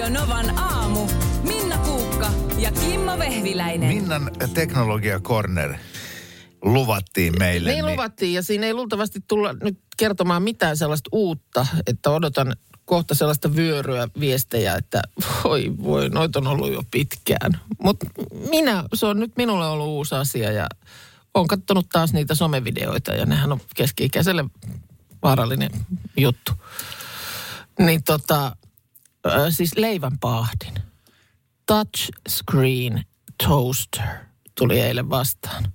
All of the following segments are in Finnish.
Radio Novan aamu. Minna Kuukka ja Kimmo Vehviläinen. Minnan teknologia corner luvattiin meille. Niin luvattiin ja siinä ei luultavasti tulla nyt kertomaan mitään sellaista uutta, että odotan kohta sellaista vyöryä viestejä, että voi voi, noita on ollut jo pitkään. Mutta minä, se on nyt minulle ollut uusi asia ja olen katsonut taas niitä somevideoita ja nehän on keski-ikäiselle vaarallinen juttu. Niin tota, äh, siis leivänpaahdin. Touchscreen toaster tuli eilen vastaan.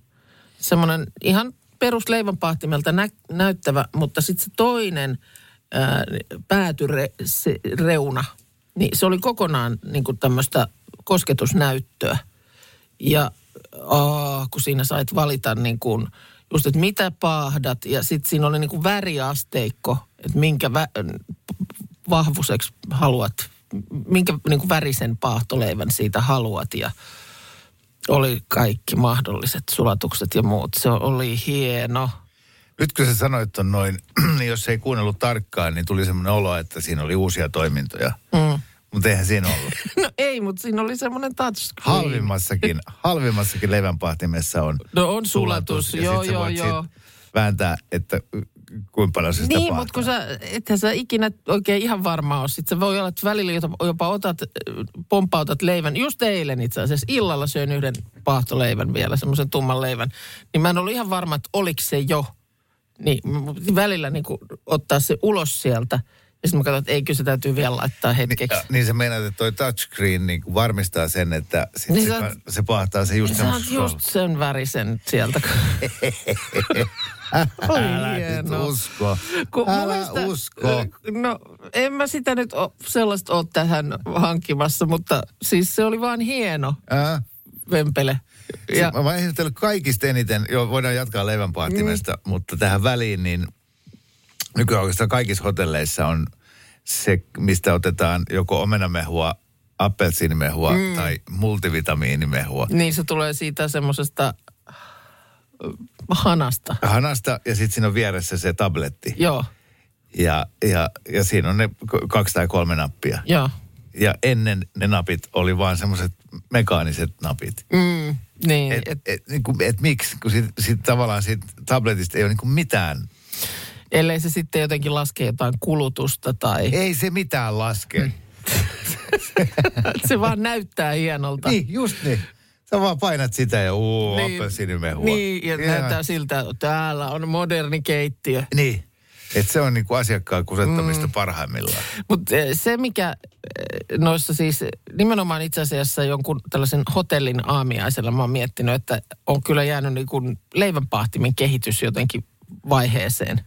Semmoinen ihan perusleivänpaahtimelta nä- näyttävä, mutta sitten se toinen ää, päätyreuna, niin se oli kokonaan niin tämmöistä kosketusnäyttöä. Ja aa, kun siinä sait valita niin kuin, just, että mitä paahdat ja sitten siinä oli niin kuin väriasteikko, että minkä vä- vahvuiseksi haluat, minkä niin kuin värisen paahtoleivän siitä haluat ja oli kaikki mahdolliset sulatukset ja muut. Se oli hieno. Nyt kun sä sanoit ton noin, niin jos ei kuunnellut tarkkaan, niin tuli semmoinen olo, että siinä oli uusia toimintoja. Mm. Mutta eihän siinä ollut. No ei, mutta siinä oli semmoinen touchscreen. Halvimmassakin, halvimmassakin leivänpahtimessa on No on sulatus, ja joo, sä joo, joo. vääntää, että kuinka paljon se sitä Niin, mutta kun sä, ethän sä ikinä oikein ihan varma ole. Sitten se voi olla, että välillä jopa, jopa otat, äh, pomppautat leivän. Just eilen itse asiassa illalla söin yhden paahtoleivän vielä, semmoisen tumman leivän. Niin mä en ollut ihan varma, että oliko se jo. Niin välillä niin ottaa se ulos sieltä. Ja sitten mä katsoin, että ei, kyllä se täytyy vielä laittaa hetkeksi. Ja, niin sä meinaat, että toi touchscreen niin varmistaa sen, että sit Niin se, oot- ka- se pahtaa se just Niin sä semmoisessa just sen värisen sieltä. Oli Älä nyt usko. Kun Älä mielestä- usko. No en mä sitä nyt o, sellaista ole tähän hankkimassa, mutta siis se oli vaan hieno Ää? vempele. Ja. Mä oon ehdotellut kaikista eniten, jo voidaan jatkaa leivänpahtimesta, mm. mutta tähän väliin niin nykyään oikeastaan kaikissa hotelleissa on se, mistä otetaan joko omenamehua, appelsiinimehua mm. tai multivitamiinimehua. niin se tulee siitä semmoisesta hanasta. Hanasta ja sitten siinä on vieressä se tabletti. Joo, Ja, ja, ja siinä on ne kaksi tai kolme nappia. joo. Ja ennen ne napit oli vaan semmoiset mekaaniset napit. Mm, niin, Et, et, et, niin kuin, et miksi? Kun sit, sit tavallaan siitä tabletista ei ole niin kuin mitään. ellei se sitten jotenkin laske jotain kulutusta tai Ei se mitään laske. Mm. se vaan näyttää hienolta. Niin, just niin. Sä vaan painat sitä ja uu, niin, appelsiinimehua. Niin, ja Ihan- näyttää siltä, että täällä on moderni keittiö. Niin. Että se on niin kuin asiakkaan kusettamista mm. parhaimmillaan. Mutta se, mikä eh, noissa siis nimenomaan itse asiassa jonkun tällaisen hotellin aamiaisella mä oon miettinyt, että on kyllä jäänyt niin kuin leivänpahtimen kehitys jotenkin vaiheeseen.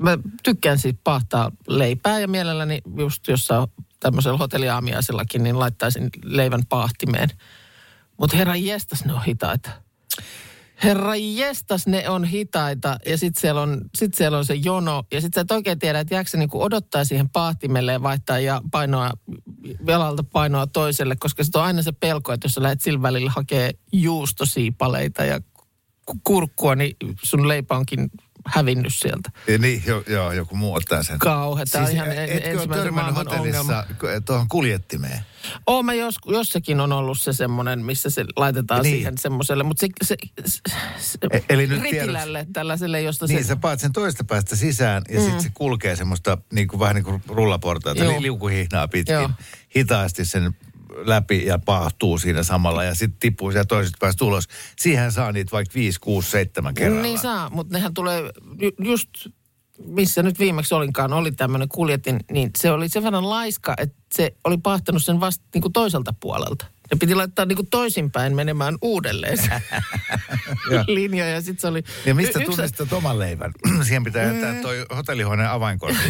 Mä tykkään siitä pahtaa leipää ja mielelläni just jossain tämmöisellä hotelliaamiaisellakin, niin laittaisin leivän pahtimeen. Mutta herra jestas, ne on hitaita. Herra jestas, ne on hitaita ja sitten siellä, on, sit siellä on se jono. Ja sitten sä et oikein tiedä, että jääkö se niinku odottaa siihen pahtimelle ja vaihtaa ja painoa, jalalta painoa toiselle. Koska sitten on aina se pelko, että jos sä lähdet sillä välillä hakee juustosiipaleita ja ku- kurkkua, niin sun leipä onkin hävinnyt sieltä. Ja niin, jo, joo, joku muu ottaa sen. Kauhe, tää on ihan etkö ensimmäisen maailman hotellissa k- tuohon kuljettimeen? Oo, mä jos, jossakin on ollut se semmoinen, missä se laitetaan Niin. siihen semmoiselle, mutta se, se, se, se E- eli nyt ritilälle, tällaiselle, josta Niin, se... sä paat sen toista päästä sisään ja mm. sitten se kulkee semmoista niin kuin, vähän niin kuin rullaportaita, li- liukuhihnaa pitkin. Joo. Hitaasti sen läpi ja paahtuu siinä samalla ja sitten tippuu sieltä toisesta päästä ulos. Siihen saa niitä vaikka 5, 6, 7 kerralla. Niin saa, mutta nehän tulee ju- just, missä nyt viimeksi olinkaan, oli tämmöinen kuljetin, niin se oli sen verran laiska, että se oli pahtanut sen vasta niin kuin toiselta puolelta. Ja piti laittaa niin kuin toisinpäin menemään uudelleen se linja. Ja sitten se oli... Ja mistä y- yksi- tunnistat oman leivän? Siihen pitää jättää toi hotellihuoneen avainkortti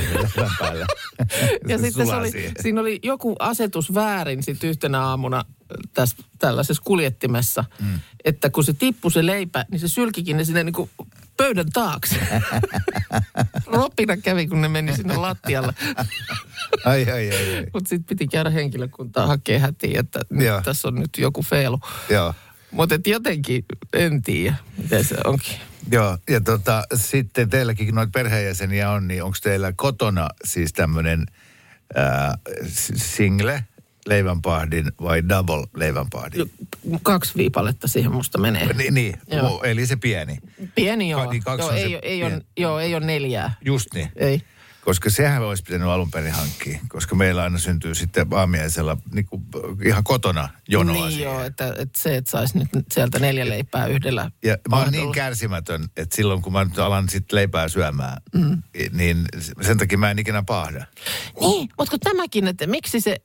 päälle. Ja sitten se oli, siihen. siinä oli joku asetus väärin sitten yhtenä aamuna tässä tällaisessa kuljettimessa, mm. että kun se tippui se leipä, niin se sylkikin ne sinne niin kuin pöydän taakse. Ropina kävi, kun ne meni sinne lattialle. Ai, ai, ai, ai. Mutta sitten piti käydä henkilökuntaa hakea hätiin, että nyt tässä on nyt joku feilu. Joo. Mutta jotenkin en tiedä, miten se onkin. Joo, ja tota, sitten teilläkin noita perheenjäseniä on, niin onko teillä kotona siis tämmöinen single, leivänpahdin vai double leivänpahdin? Kaksi viipaletta siihen musta menee. Niin, niin. Joo. eli se pieni. Pieni joo. Niin, kaksi joo, on se ei, ei, ole, pieni. joo, ei ole neljää. Just niin. Ei. Koska sehän olisi pitänyt alun perin hankkia, koska meillä aina syntyy sitten aamiaisella niin kuin, ihan kotona jonoa niin siihen. joo, että, että se, että saisi nyt sieltä neljä leipää yhdellä Ja mä oon niin kärsimätön, että silloin kun mä nyt alan sitten leipää syömään, mm. niin sen takia mä en ikinä pahda. Niin, mutta kun tämäkin, että miksi se,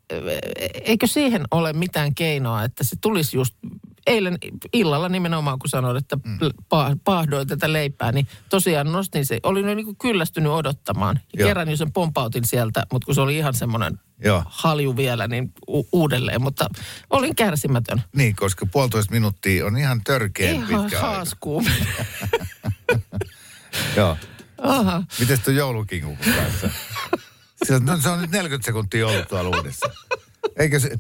eikö siihen ole mitään keinoa, että se tulisi just eilen illalla nimenomaan, kun sanoin, että mm. pahdoin tätä leipää, niin tosiaan nostin se, olin jo niin kuin kyllästynyt odottamaan. Ja Joo. kerran jo sen pompautin sieltä, mutta kun se oli ihan semmoinen Joo. halju vielä, niin u- uudelleen, mutta olin kärsimätön. Niin, koska puolitoista minuuttia on ihan törkeän Ihan pitkä aika. haaskuun. Joo. Aha. Mites tuon joulukinkun kanssa? Sillä, no, se on nyt 40 sekuntia ollut tuolla uudessa. Eikö se,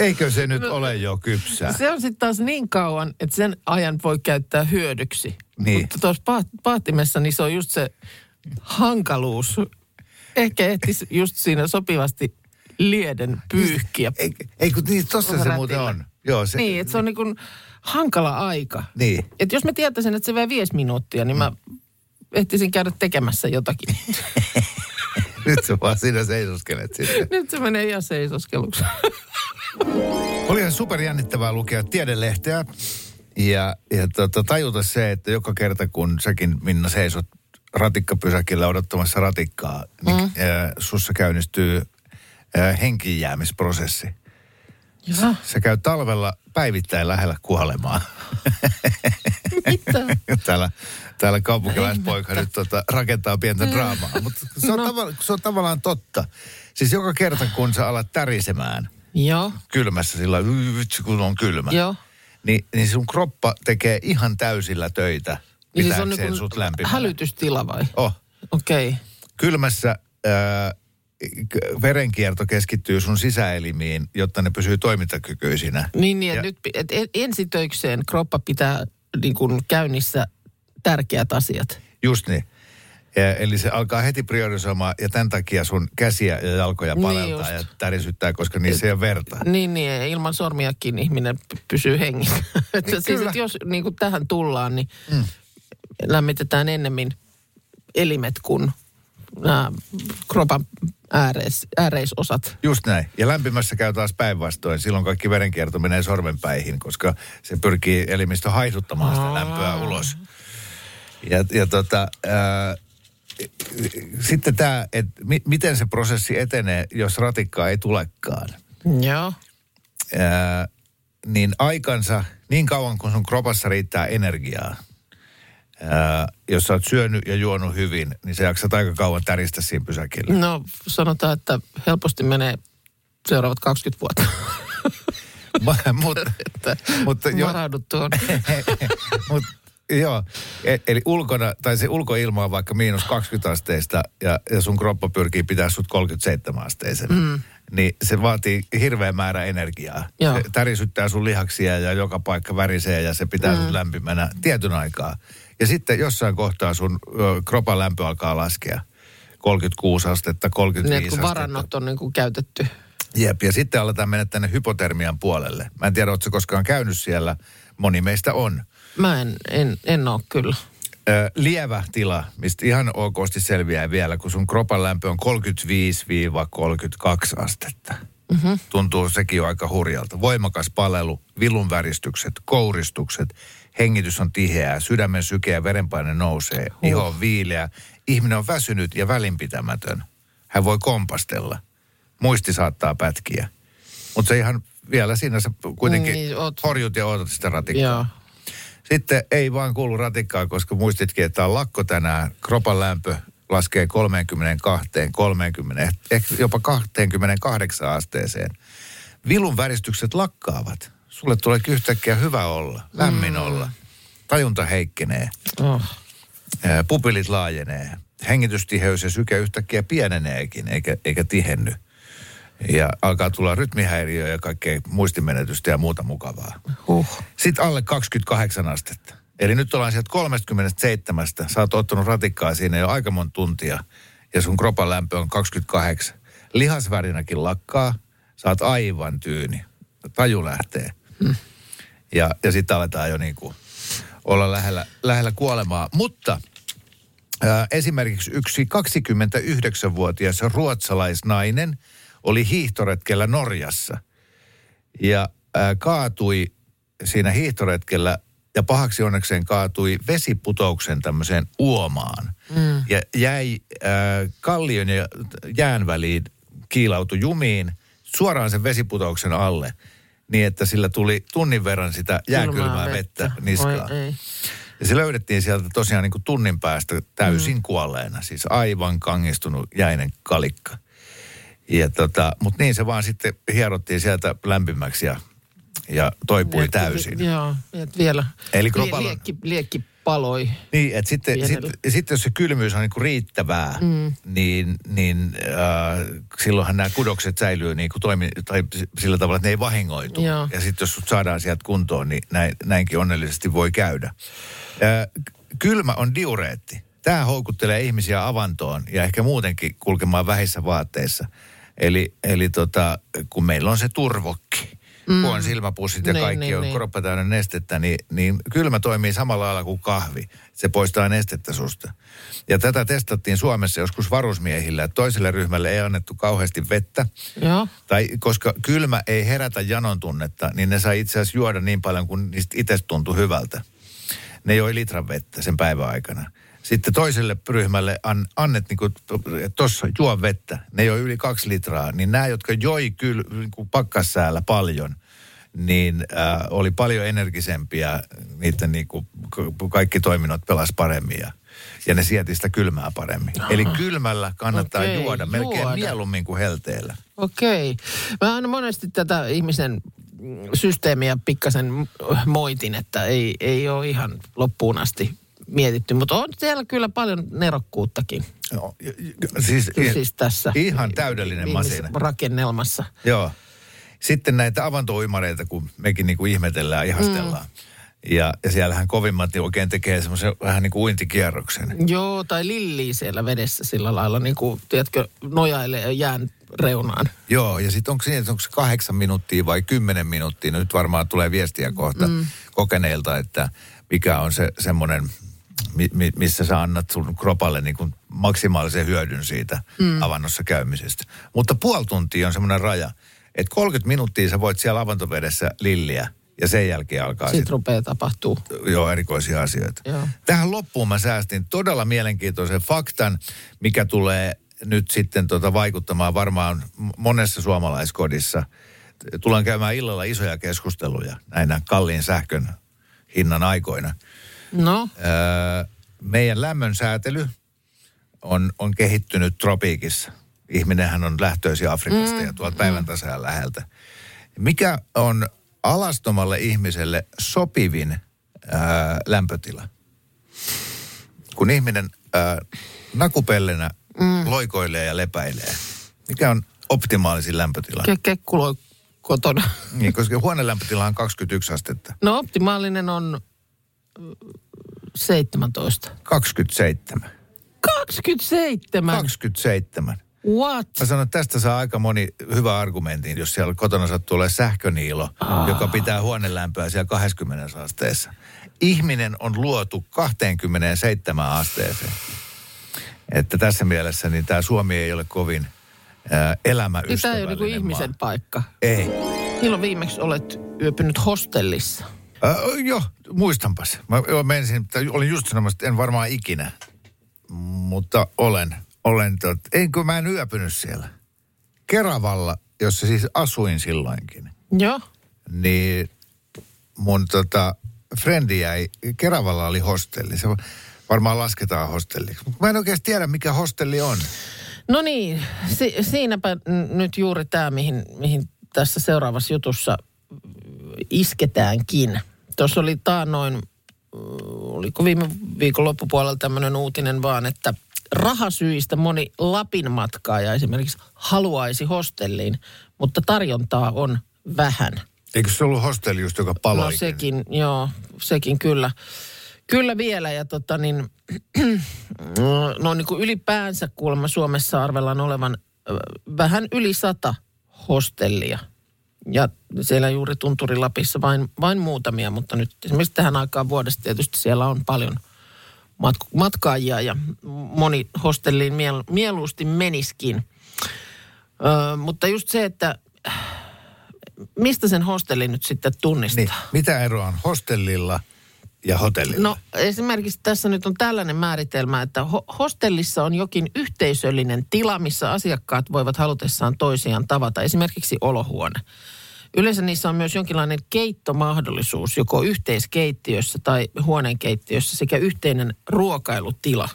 eikö se nyt ole jo kypsää? Se on sitten taas niin kauan, että sen ajan voi käyttää hyödyksi. Niin. Mutta tuossa paht- paahtimessa niin se on just se hankaluus. Ehkä ehtisi just siinä sopivasti lieden pyyhkiä. Ei, ei kun niin, tossa se muuten on. Joo, se, Niin, että se on niin kuin hankala aika. Niin. Että jos mä tietäisin, että se vie viisi minuuttia, niin mä ehtisin käydä tekemässä jotakin. Nyt sä vaan siinä seisoskelet sitten. Nyt se menee ihan seisoskeluksi. Oli super jännittävää lukea tiedelehteä ja, ja tota, tajuta se, että joka kerta kun säkin Minna seisot ratikkapysäkillä odottamassa ratikkaa, niin mm. ää, sussa käynnistyy ää, henkiinjäämisprosessi. Jaha, Se käy talvella päivittäin lähellä kuolemaa. mitä? täällä, täällä kaupunkilaispoika nyt tota, rakentaa pientä draamaa. Mutta se, on No. tava, se on tavallaan totta. Siis joka kerta kun sä alat tärisemään Joo, kylmässä sillä lailla, "Ui, vitsi kun on kylmä. joo. Niin, niin sun kroppa tekee ihan täysillä töitä Niin siis on niin kuin sut lämpimänä. hälytystila vai? Oh. Okei. Okay. Kylmässä k- verenkierto keskittyy sun sisäelimiin, jotta ne pysyy toimintakykyisinä. Niin, niin Ja- että nyt et en- ensitöikseen kroppa pitää niin kuin käynnissä tärkeät asiat. Just niin. Ja, eli se alkaa heti priorisoimaan ja tämän takia sun käsiä ja jalkoja Niin paleltaa just. ja tärisyttää, koska niissä ei ole verta. Niin, niin ilman sormiakin ihminen pysyy hengissä. että siis, Kyllä. että jos niin kuin tähän tullaan, niin mm. lämmitetään ennemmin elimet kuin nämä kropan ääreis, ääreisosat. Just näin. Ja lämpimässä käy taas päinvastoin. Silloin kaikki verenkierto menee sormenpäihin, koska se pyrkii elimistö haihduttamaan sitä lämpöä ulos. Ja, ja tota, ää, sitten tämä, että mi, miten se prosessi etenee, jos ratikkaa ei tulekaan. Joo. Ää, niin aikansa, niin kauan kun sun kropassa riittää energiaa, ää, jos sä oot syönyt ja juonut hyvin, niin sä jaksat aika kauan täristä siinä pysäkillä. No sanotaan, että helposti menee seuraavat 20 vuotta. mutta, jo, varaudut tuon. Mut, joo, E- eli ulkona, tai se ulkoilma on vaikka miinus 20 asteista ja, ja sun kroppa pyrkii pitää sut 37 asteisena. Mm. Niin se vaatii hirveän määrä energiaa. Joo. Se tärisyttää sun lihaksia ja joka paikka värisee ja se pitää mm. sut lämpimänä tietyn aikaa. Ja sitten jossain kohtaa sun ö, kropan lämpö alkaa laskea. 36 astetta, 35 Niin, kun astetta. varannot on niin kuin käytetty. Jep, ja sitten aletaan mennä tänne hypotermian puolelle. Mä en tiedä, ootko koskaan käynyt siellä. Moni meistä on. Mä en, en, en ole kyllä. Ö, lievä tila, mistä ihan okosti selviää vielä, kun sun kropan lämpö on 35-32 astetta. Mm-hmm. Tuntuu sekin jo aika hurjalta. Voimakas palelu, vilunväristykset, kouristukset, hengitys on tiheää, sydämen syke ja verenpaine nousee, huh. iho on viileä. Ihminen on väsynyt ja välinpitämätön. Hän voi kompastella. Muisti saattaa pätkiä. Mutta se ihan vielä siinä sä kuitenkin Niin, oot- horjut ja odotat sitä ratikkaa. Joo. Sitten ei vaan kuulu ratikkaa, koska muistitkin, että on lakko tänään. Kropan lämpö laskee 32, 30, ehkä jopa 28 asteeseen. Vilun väristykset lakkaavat. Sulle tulee yhtäkkiä hyvä olla, lämmin mm. olla. Tajunta heikkenee, Oh. ää, pupilit laajenee. Hengitystiheys ja syke yhtäkkiä pieneneekin, eikä, eikä tihenny. Ja alkaa tulla rytmihäiriö ja kaikkea muistimenetystä ja muuta mukavaa. Huh. Sitten alle 28 astetta. Eli nyt ollaan sieltä 37. Sä oot ottanut ratikkaa siinä jo aika monta tuntia. Ja sun kropan lämpö on 28. Lihasvärinäkin lakkaa. Oot aivan tyyni. Taju lähtee. Ja, ja sitten aletaan jo niin kuin olla lähellä, lähellä kuolemaa. Mutta ää, esimerkiksi yksi 29-vuotias ruotsalaisnainen oli hiihtoretkellä Norjassa. Ja ää, kaatui siinä hiihtoretkellä ja pahaksi onnekseen kaatui vesiputouksen tämmöiseen uomaan. Mm. Ja jäi ää, kallion ja jään väliin kiilautui jumiin suoraan sen vesiputouksen alle niin, että sillä tuli tunnin verran sitä jääkylmää vettä, vettä niskaan. Oi. Ja se löydettiin sieltä tosiaan niin kuin tunnin päästä täysin mm. kuolleena, siis aivan kangistunut jäinen kalikka. Ja tota, mutta niin se vaan sitten hierottiin sieltä lämpimäksi ja, ja toipui Et- täysin. Joo, et vielä. Eli Lie- globaalin- liekki, liekki paloi. Niin, että sitten, sitten, sitten jos se kylmyys on niin kuin riittävää, mm. niin, niin äh, silloinhan nämä kudokset säilyy niin kuin toimi, tai sillä tavalla, että ne ei vahingoitu. Joo. Ja sitten jos sut saadaan sieltä kuntoon, niin näin, näinkin onnellisesti voi käydä. Äh, kylmä on diureetti. Tämä houkuttelee ihmisiä avantoon ja ehkä muutenkin kulkemaan vähissä vaatteissa. Eli, eli tota, kun meillä on se turvokki, mm. kun on silmäpussit ja Niin, kaikki niin, on niin. kroppa täynnä nestettä, niin, niin kylmä toimii samalla lailla kuin kahvi. Se poistaa nestettä susta. Ja tätä testattiin Suomessa joskus varusmiehillä, että toiselle ryhmälle ei annettu kauheasti vettä. Joo. Tai koska kylmä ei herätä janon tunnetta, niin ne sai itse asiassa juoda niin paljon kuin niistä itse tuntui hyvältä. Ne joi litran vettä sen päivän aikana. Sitten toiselle ryhmälle an, annet niin kuin, tuossa juo vettä. Ne joi yli kaksi litraa. Niin nämä, jotka joi kyllä niin kuin pakkassäällä paljon, niin äh, oli paljon energisempiä. Niiden niin kuin, kaikki toiminnot pelas paremmin ja, ja ne sieti sitä kylmää paremmin. Eli kylmällä kannattaa Okei, juoda melkein juoda. mieluummin kuin helteellä. Okei. Mä aina monesti tätä ihmisen systeemiä pikkasen moitin, että ei, ei ole ihan loppuun asti mietitty. Mutta on siellä kyllä paljon nerokkuuttakin. Joo, siis, siis tässä. Ihan täydellinen masina. rakennelmassa. Joo. Sitten näitä avantouimareita, kun mekin niinku ihmetellään, ihastellaan. Mm. Ja, ja siellähän kovimmat niin oikein tekee semmoisen vähän niin kuin uintikierroksen. Joo, tai lillii siellä vedessä sillä lailla, niin kuin, tiedätkö, nojailee jään reunaan. Joo, ja sitten onko siinä, onko se kahdeksan minuuttia vai kymmenen minuuttia? No nyt varmaan tulee viestiä kohta mm. kokeneilta, että mikä on se semmoinen, mi, mi, missä sä annat sun kropalle niin kuin maksimaalisen hyödyn siitä mm. avannossa käymisestä. Mutta puoli tuntia on semmoinen raja, että 30 minuuttia sä voit siellä avantovedessä lilliä ja sen jälkeen alkaa Sitten sitten rupeaa tapahtuu. joo, erikoisia asioita. Joo. Tähän loppuun mä säästin todella mielenkiintoisen faktan, mikä tulee nyt sitten tota vaikuttamaan varmaan monessa suomalaiskodissa. Tullaan käymään illalla isoja keskusteluja näinä kalliin sähkön hinnan aikoina. No, Öö, meidän lämmön säätely on, on kehittynyt tropiikissa. Ihminenhän on lähtöisin Afrikasta mm, ja tuolta päivän tasaan läheltä. Mikä on alastomalle ihmiselle sopivin ää, lämpötila? Kun ihminen ää, nakupellenä mm. loikoilee ja lepäilee. Mikä on optimaalisin lämpötila? ke- kekkuloi kotona. Niin, koska huonelämpötila on 21 astetta. No optimaalinen on mm, 17. 27. 27? 27. What? Mä sanon, että tästä saa aika moni hyvä argumentin, jos siellä kotona sattuu olemaan sähköniilo, ah. joka pitää huonelämpöä siellä 20 asteessa. Ihminen on luotu 27 asteeseen. Että tässä mielessä niin tämä Suomi ei ole kovin ää, Niin Tämä ei elämäystävällinen ole niin ihmisen paikka. Ei. Milloin viimeksi olet yöpynyt hostellissa? Äh, joo, muistanpas. Mä joo, menisin, tai olin just sanomassa, että en varmaan ikinä. Mutta olen, olen tot, enkö mä en yöpynyt siellä. Keravalla, jossa siis asuin silloinkin, Joo. niin mun tota, frendi jäi, Keravalla oli hostelli. Se varmaan lasketaan hostelliksi. Mutta mä en oikeasti tiedä, mikä hostelli on. No niin, si- siinäpä n- nyt juuri tämä, mihin, mihin tässä seuraavassa jutussa isketäänkin. Tuossa oli taannoin, oliko viime viikon loppupuolella tämmöinen uutinen vaan, että rahasyistä moni Lapin matkaaja esimerkiksi haluaisi hostelliin, mutta tarjontaa on vähän. Eikö se ollut hostelli just, joka paloi? No sekin, joo, sekin kyllä. Kyllä vielä ja tota niin, no niin kuin ylipäänsä kuulemma Suomessa arvellaan olevan vähän yli sata hostellia. Ja siellä juuri Tunturilapissa vain, vain muutamia, mutta nyt esimerkiksi tähän aikaan vuodesta tietysti siellä on paljon matk- matkaajia ja moni hostelliin miel- mieluusti meniskin. Öö, mutta just se, että mistä sen hostellin nyt sitten tunnistaa? Niin, mitä eroa on hostellilla ja hotellilla? No esimerkiksi tässä nyt on tällainen määritelmä, että ho- hostellissa on jokin yhteisöllinen tila, missä asiakkaat voivat halutessaan toisiaan tavata, esimerkiksi olohuone. Yleensä niissä on myös jonkinlainen keittomahdollisuus, joko yhteiskeittiössä tai huoneenkeittiössä sekä yhteinen ruokailutila.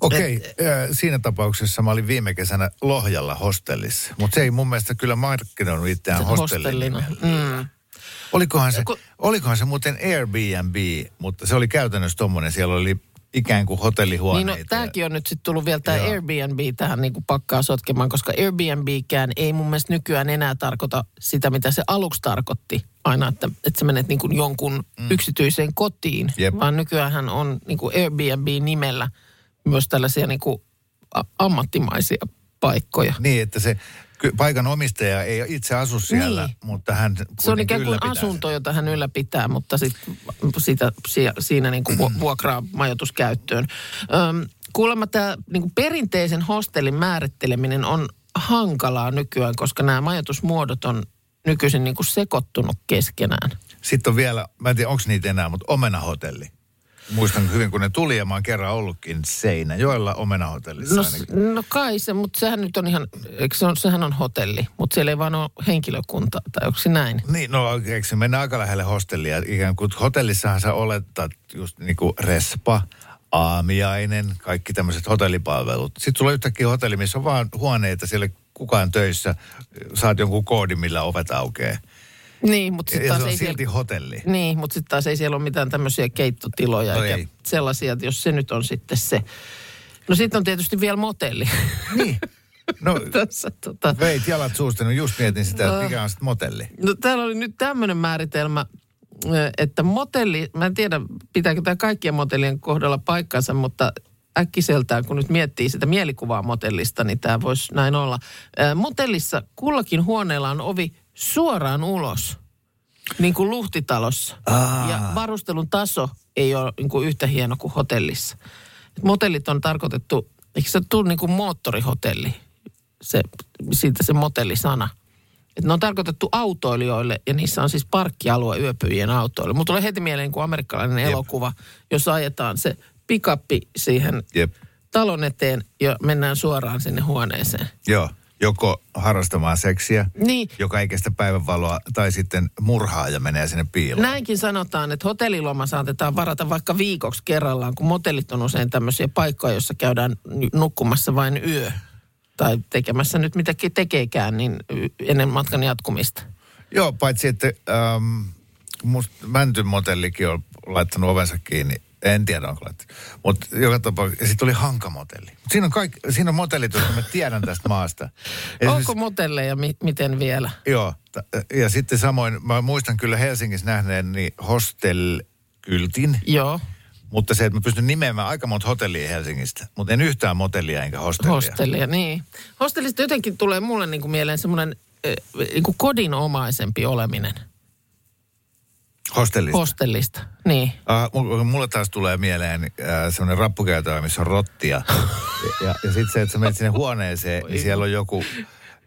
Okei, okay, siinä tapauksessa mä olin viime kesänä Lohjalla hostellissa, mutta se ei mun mielestä kyllä markkinoinut itseään hostellin Hostellina. Mm. Olikohan se, olikohan se muuten Airbnb, mutta se oli käytännössä tommonen, siellä oli ikään kuin Niin hotellihuoneita. no, tämäkin on nyt sitten tullut vielä tämä. Airbnb tähän niin kuin pakkaa sotkemaan, koska Airbnbkään ei mun mielestä nykyään enää tarkoita sitä, mitä se aluksi tarkoitti. Aina, että, että sä menet niin kuin jonkun mm. yksityiseen kotiin, Jep. vaan nykyään on niin kuin Airbnb-nimellä myös tällaisia niin kuin ammattimaisia paikkoja. Niin, että se paikan omistaja ei itse asu siellä, Niin. mutta hän Se on ikään kuin asunto, jota hän ylläpitää, mutta sit sitä, si- siinä niin kuin vu- vuokraa majoituskäyttöön. Öm, kuulemma tämä niin kuin perinteisen hostellin määritteleminen on hankalaa nykyään, koska nämä majoitusmuodot on nykyisin niin kuin sekoittunut keskenään. Sitten on vielä, mä en tiedä onko niitä enää, mutta omenahotelli. Muistan hyvin, kun ne tuli ja mä oon kerran ollutkin Seinäjoella omenahotellissa No, ainakin. no kai se, mutta sehän nyt on ihan, eikö se on, sehän on hotelli, mutta siellä ei vaan ole henkilökunta, tai onko se näin? Niin, no eikö se mennä aika lähelle hostellia? Ikään kuin hotellissahan sä oletat just niin kuin respa, aamiainen, kaikki tämmöiset hotellipalvelut. Sitten sulla on yhtäkkiä hotelli, missä on vaan huoneita, siellä kukaan töissä. Saat jonkun koodin, millä ovet aukeaa. Niin, mutta sitten taas se on ei siellä... silti hotelli. Niin, mutta sitten taas ei siellä ole mitään tämmöisiä keittotiloja No eikä ei. sellaisia, että jos se nyt on sitten se. No sitten on tietysti vielä motelli. Niin. No, Tässä, tota. veit jalat suusta, niin just mietin sitä, että mikä on sitten motelli. No täällä oli nyt tämmöinen määritelmä, että motelli, mä en tiedä pitääkö tämä kaikkien motellien kohdalla paikkansa, mutta äkkiseltään kun nyt miettii sitä mielikuvaa motellista, niin tämä voisi näin olla. Motellissa kullakin huoneella on ovi suoraan ulos, niin kuin luhtitalossa. Aa. Ja varustelun taso ei ole niin kuin yhtä hieno kuin hotellissa. Motellit on tarkoitettu, eikö se tule niin kuin moottorihotelli, se, siitä se motellisana. Et ne on tarkoitettu autoilijoille ja niissä on siis parkkialue yöpyjien autoille. Mutta tulee heti mieleen kuin amerikkalainen Jep. elokuva, jossa ajetaan se pikappi siihen Jep. talon eteen ja mennään suoraan sinne huoneeseen. Joo. Joko harrastamaan seksiä, Niin, joka ei kestä päivänvaloa, tai sitten murhaa ja menee sinne piiloon. Näinkin sanotaan, että hotelliloma saatetaan varata vaikka viikoksi kerrallaan, kun motellit on usein tämmöisiä paikkoja, joissa käydään nukkumassa vain yö. Tai tekemässä nyt mitäkin tekeekään, niin ennen matkan jatkumista. Joo, paitsi että ähm, Mäntyn motellikin on laittanut ovensa kiinni. En tiedä, onko laittanut. Mutta joka tapauksessa, ja sitten oli hankamotelli. Mut siinä on, kaikki, siinä on motellit, jotka mä tiedän tästä maasta. Esimerkiksi- Onko motelleja mi- miten vielä? Joo, t- ja sitten samoin, mä muistan kyllä Helsingissä nähneen niin hostel-kyltin, Joo, mutta se, että mä pystyn nimeämään aika monta hotellia Helsingistä, mutta en yhtään motellia enkä hostellia. hostellia, niin. Hostellista jotenkin tulee mulle niin kuin mieleen semmoinen niin kuin kodinomaisempi oleminen. Hostellista. Hostellista, niin. Ah, mu- mulle taas tulee mieleen äh, semmoinen rappukäytävä, missä on rottia. ja, ja sitten se, että sä menet sinne huoneeseen, niin siellä on joku,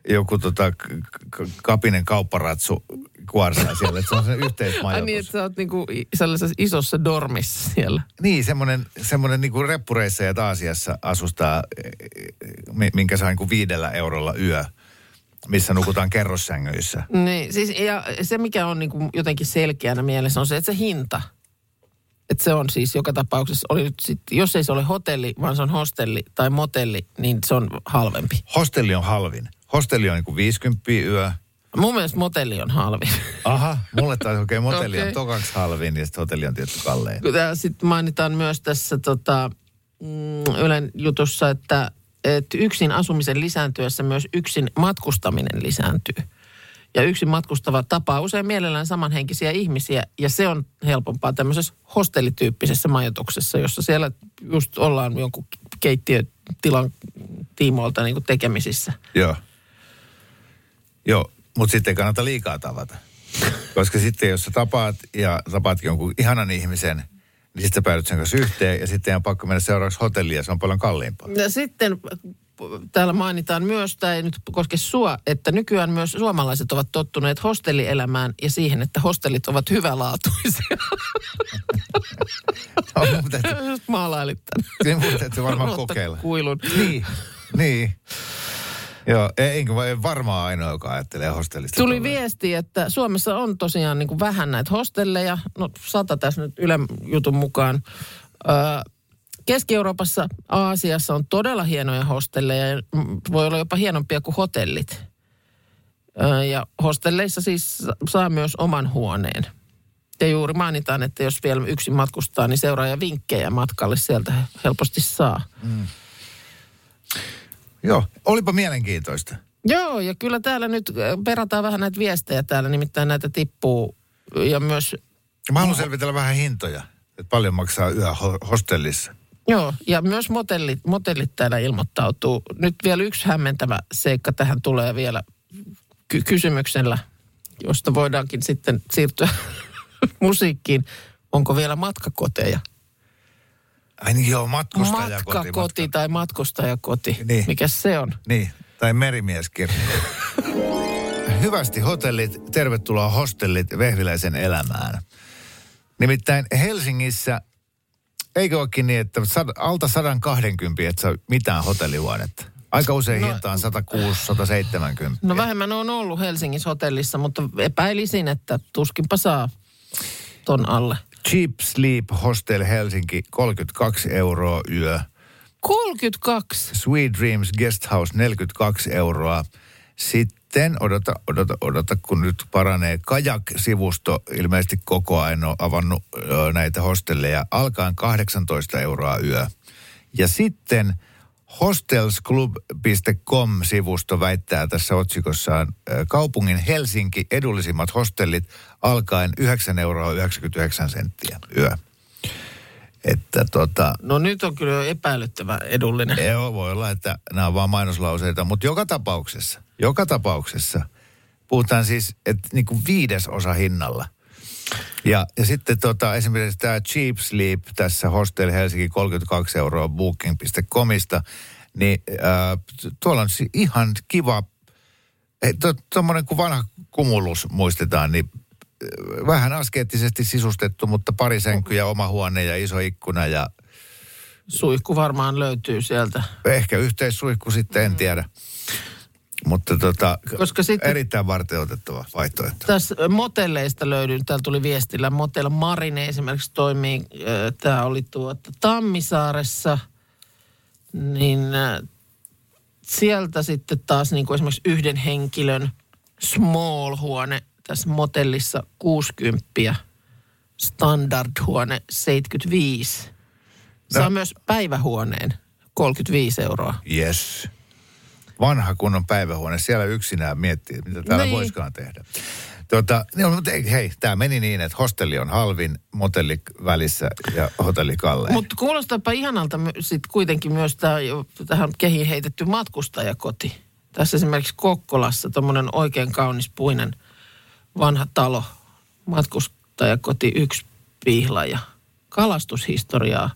joku tota, k- k- kapinen kaupparatsu kuorsaa siellä. Että se on se Ai yhteismajoitus. niin, että sä oot niin kuin sellaisessa isossa dormissa siellä. Niin, semmoinen, semmoinen niin kuin reppureissa ja Aasiassa asustaa, eh, mi- minkä saa niin kuin viidellä eurolla yö, missä nukutaan kerrossängyissä. Niin, siis ja se mikä on niin kuin jotenkin selkeänä mielessä on se, että se hinta. Että se on siis joka tapauksessa, oli nyt sit, jos ei se ole hotelli, vaan se on hostelli tai motelli, niin se on halvempi. Hostelli on halvin. Hostelli on niin kuin 50 yö. Mun mielestä motelli on halvin. Aha, mulle taas okei, okay, motelli Okei. on tokaksi halvin ja sitten hotelli on tietty kallein. Sitten mainitaan myös tässä tota, mm, Ylen jutussa, että, että yksin asumisen lisääntyessä myös yksin matkustaminen lisääntyy. Ja yksin matkustava tapaa usein mielellään samanhenkisiä ihmisiä, ja se on helpompaa tämmöisessä hostellityyppisessä majoituksessa, jossa siellä just ollaan jonkun keittiötilan tiimoilta niin tekemisissä. Joo. Joo, mutta sitten kannata liikaa tavata. Koska sitten jos sä tapaat ja tapaat jonkun ihanan ihmisen, niin sitten päädyt sen kanssa yhteen ja sitten on pakko mennä seuraavaksi hotelliin ja se on paljon kalliimpaa. Ja sitten täällä mainitaan myös, tämä ei nyt koske sua, että nykyään myös suomalaiset ovat tottuneet hostellielämään ja siihen, että hostellit ovat hyvälaatuisia. No, täytyy, Just maalailit tämän. niin mun täytyy varmaan Rotta kokeilla. Kuilun. Niin, niin. Joo, ei- enkä vai- varmaan ainoa, joka ajattelee hostellista. Tuli tolleen. viesti, että Suomessa on tosiaan niin kuin vähän näitä hostelleja. No sata tässä nyt Yle jutun mukaan. Öö, Keski-Euroopassa, Aasiassa on todella hienoja hostelleja. ja mm, Voi olla jopa hienompia kuin hotellit. Öö, ja hostelleissa siis sa- saa myös oman huoneen. Ja juuri mainitaan, että jos vielä yksin matkustaa, niin seuraaja vinkkejä matkalle sieltä helposti saa. Joo, olipa mielenkiintoista. Joo, ja kyllä täällä nyt äh, perataan vähän näitä viestejä täällä, nimittäin näitä tippuu. Ja myös, Mä haluan selvitellä vähän hintoja, että paljon maksaa yö ho- hostellissa. joo, ja myös motellit, motellit täällä ilmoittautuu. Nyt vielä yksi hämmentävä seikka tähän tulee vielä ky- kysymyksellä, josta voidaankin sitten siirtyä musiikkiin. Onko vielä matkakoteja? Ai niin joo, matkustajakoti. Matkakoti matka- tai matkustajakoti. Niin. Mikä se on? Niin, tai merimieskirja. Hyvästi hotellit, tervetuloa hostellit Vehviläisen elämään. Nimittäin Helsingissä, eikö olekin niin, että sad, alta 120, että saa mitään hotellihuonetta? Aika usein No- no, hinta on 106, 170. No vähemmän on ollut Helsingissä hotellissa, mutta epäilisin, että tuskinpa saa ton alle. Cheap Sleep Hostel Helsinki, 32 euroa yö. 32. Sweet Dreams Guest House 42 euroa. Sitten, odota, odota, odota, kun nyt paranee. Kajak-sivusto ilmeisesti koko ajan on avannut ö, näitä hostelleja. Alkaen 18 euroa yö. Ja sitten hostelsclub.com-sivusto väittää tässä otsikossaan kaupungin Helsinki edullisimmat hostellit alkaen 9 euroa 99 senttiä yö. Että tota, No nyt on kyllä epäilyttävä edullinen. Joo, voi olla, että nämä on vaan mainoslauseita, mutta joka tapauksessa, joka tapauksessa puhutaan siis, että niin kuin viidesosa hinnalla. Ja, ja sitten tota, esimerkiksi tämä Cheap Sleep tässä Hostel Helsinki 32 euroa booking.comista, niin äh, tuolla on si- ihan kiva, tuommoinen kuin vanha kumulus muistetaan, niin äh, vähän askeettisesti sisustettu, mutta pari sänkyä, oma huone ja iso ikkuna ja Suihku varmaan löytyy sieltä. Ehkä yhteissuihku sitten, en tiedä. Mutta tota, Koska sitten- erittäin varten otettava vaihtoehto. Tässä motelleista löytyy, täällä tuli viestillä, Motel Marine esimerkiksi toimii, tämä oli tuota Tammisaaressa, niin sieltä sitten taas niin kuin esimerkiksi yhden henkilön small-huone tässä motellissa 60, standard-huone 75. Saa No. myös päivähuoneen 35 euroa. Yes. Vanha kunnon päivähuone. Siellä yksinään miettii, mitä täällä Niin. voiskaan tehdä. Tota, no, mutta ei, hei, tämä meni niin, että hostelli on halvin, motelli välissä ja hotelli kallein. Mutta kuulostaapa ihanalta my- sit kuitenkin myös tämä tähän kehiin heitetty matkustajakoti. Tässä esimerkiksi Kokkolassa tuommoinen oikein kaunis puinen vanha talo, matkustajakoti yksi pihla ja kalastushistoriaa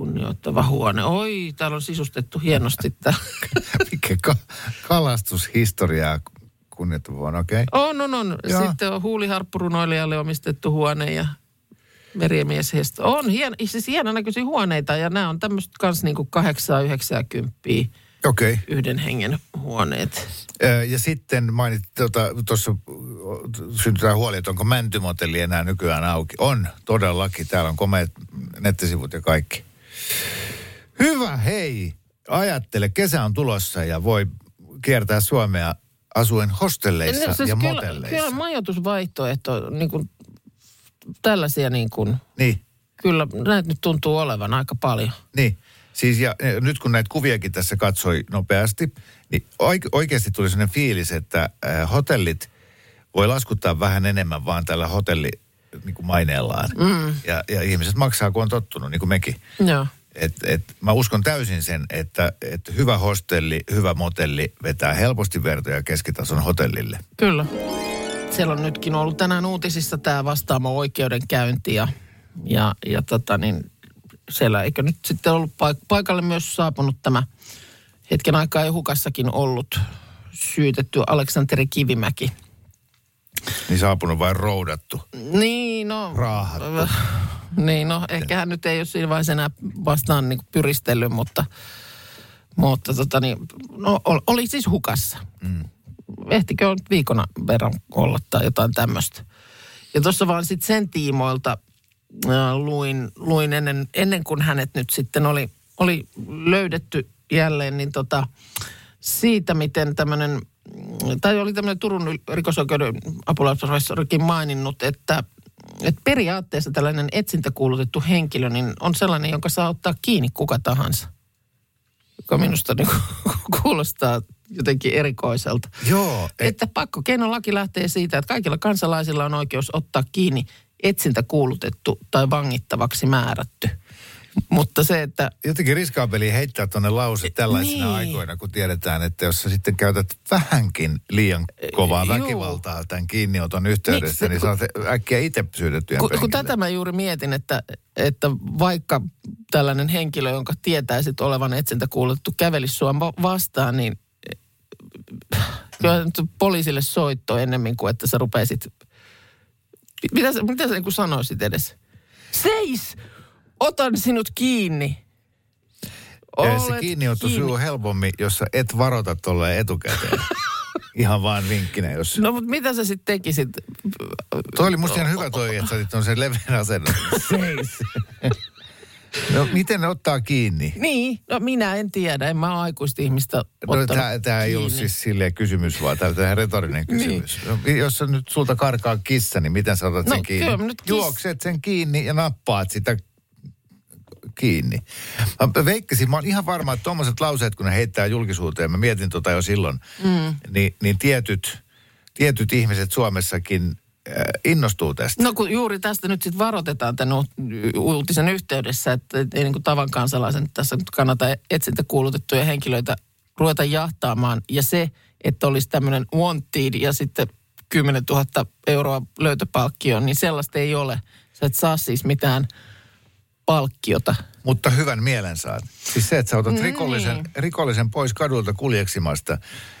kunnioittava huone. Oi, täällä on sisustettu hienosti tämä. Mikä ka- kalastushistoriaa kunnioittava vuonna, okei. Okay. On, on, on. Joo. Sitten on huuliharppurunoilijalle omistettu huone ja merimies Hesto. On hien, siis hienon näköisiä huoneita ja nämä on tämmöiset kanssa niinku 8-90 Okei. Okay. yhden hengen huoneet. Ö, Ja sitten mainittiin, tuossa syntyy huoli, että onko mäntymotelli enää nykyään auki. On, todellakin. Täällä on komeat nettisivut ja kaikki. Hyvä, hei. Ajattele, kesä on tulossa ja voi kiertää Suomea asuen hostelleissa No, siis ja kyllä, motelleissa. kyllä majoitusvaihtoehto, niin kuin, tällaisia niin kuin, Niin, kyllä näitä nyt tuntuu olevan aika paljon. niin. Siis ja, nyt kun näitä kuviakin tässä katsoi nopeasti, niin oike- oikeasti tuli sellainen fiilis, että äh, hotellit voi laskuttaa vähän enemmän vaan tällä hotelli niin kuin maineellaan. Mm. Ja, ja ihmiset maksaa, kun on tottunut, niin kuin mekin. Joo. Et, et, mä uskon täysin sen, että, että hyvä hostelli, hyvä motelli vetää helposti vertoja keskitason hotellille. Kyllä. Siellä on nytkin ollut tänään uutisissa tämä vastaamo oikeudenkäynti ja, ja, ja tota niin, siellä eikö nyt sitten ollut paik- paikalle myös saapunut tämä hetken aikaa jo hukassakin ollut syytetty Aleksanteri Kivimäki. Niin saapunut vai roudattu? Niin, no... Raahattu. Niin, no ehkä hän nyt ei ole siinä vaiheessa enää vastaan niin pyristellyt, mutta, mutta tota niin, no, ol- oli siis hukassa. Mm. Ehtikö nyt viikona verran olla tai jotain tämmöistä. Ja tuossa vaan sitten sen tiimoilta äh, luin, luin ennen, ennen kuin hänet nyt sitten oli, oli löydetty jälleen, niin tota, siitä miten tämmöinen, tai oli tämmöinen Turun rikosoikeuden apulaisprofessorikin maininnut, että että periaatteessa tällainen etsintäkuulutettu henkilö niin on sellainen, jonka saa ottaa kiinni kuka tahansa. Joka minusta niin kuulostaa jotenkin erikoiselta. Joo. Et, Että pakkokeinolaki lähtee siitä, että kaikilla kansalaisilla on oikeus ottaa kiinni etsintäkuulutettu tai vangittavaksi määrätty. Mutta se, että jotenkin riskaapeli heittää tuonne lause tällaisina Niin. aikoina, kun tiedetään, että jos sä sitten käytät vähänkin liian kovaa Juu. väkivaltaa tämän kiinnioton yhteydessä, Niin, niin saat äkkiä itse syydettyä kun, kun tätä mä juuri mietin, että, että vaikka tällainen henkilö, jonka tietäisit olevan etsintäkuulutettu, kävelisi sua va- vastaan, niin kyllä nyt poliisille soitto ennemmin kuin että sä rupeisit... Mitä sä, mitä sä niin kuin sanoisit edes? Seis! Otan sinut kiinni. Se Olet kiinniotto kiinni. sujuu helpommin, jos sä et varota tolleen etukäteen. Ihan vaan vinkkinä, jos... No mutta mitä sä sitten tekisit? Toi oli musta ihan hyvä toi, että sä otit on sen leveän asennon. Seis. no miten ne ottaa kiinni? Niin, no minä en tiedä. En mä ole aikuista ihmistä No, tämä, tämä ei ollut kiinni. siis silleen kysymys, vaan tämä on retorinen kysymys. No, jos on nyt sulta karkaa kissa, niin miten sä otat No, sen kiinni? nyt kiss- Juokset sen kiinni ja nappaat sitä kiinni. Mä veikkasin, mä oon ihan varma, että tuommoiset lauseet, kun ne heittää julkisuuteen, mä mietin tota jo silloin, mm. niin, niin tietyt, tietyt ihmiset Suomessakin äh, innostuu tästä. No kun juuri tästä nyt sitten varoitetaan tämän uutisen yhteydessä, että ei niin kuin tavan kansalaisen tässä nyt kannata etsintä kuulutettuja henkilöitä ruveta jahtaamaan. Ja se, että olisi tämmöinen wanted ja sitten 10 000 euroa löytöpalkkio, niin sellaista ei ole. Sä et saa siis mitään palkkiota. Mutta hyvän mielen saat. Siis se, että sä otat Niin. rikollisen, rikollisen pois kadulta kuljeksimasta,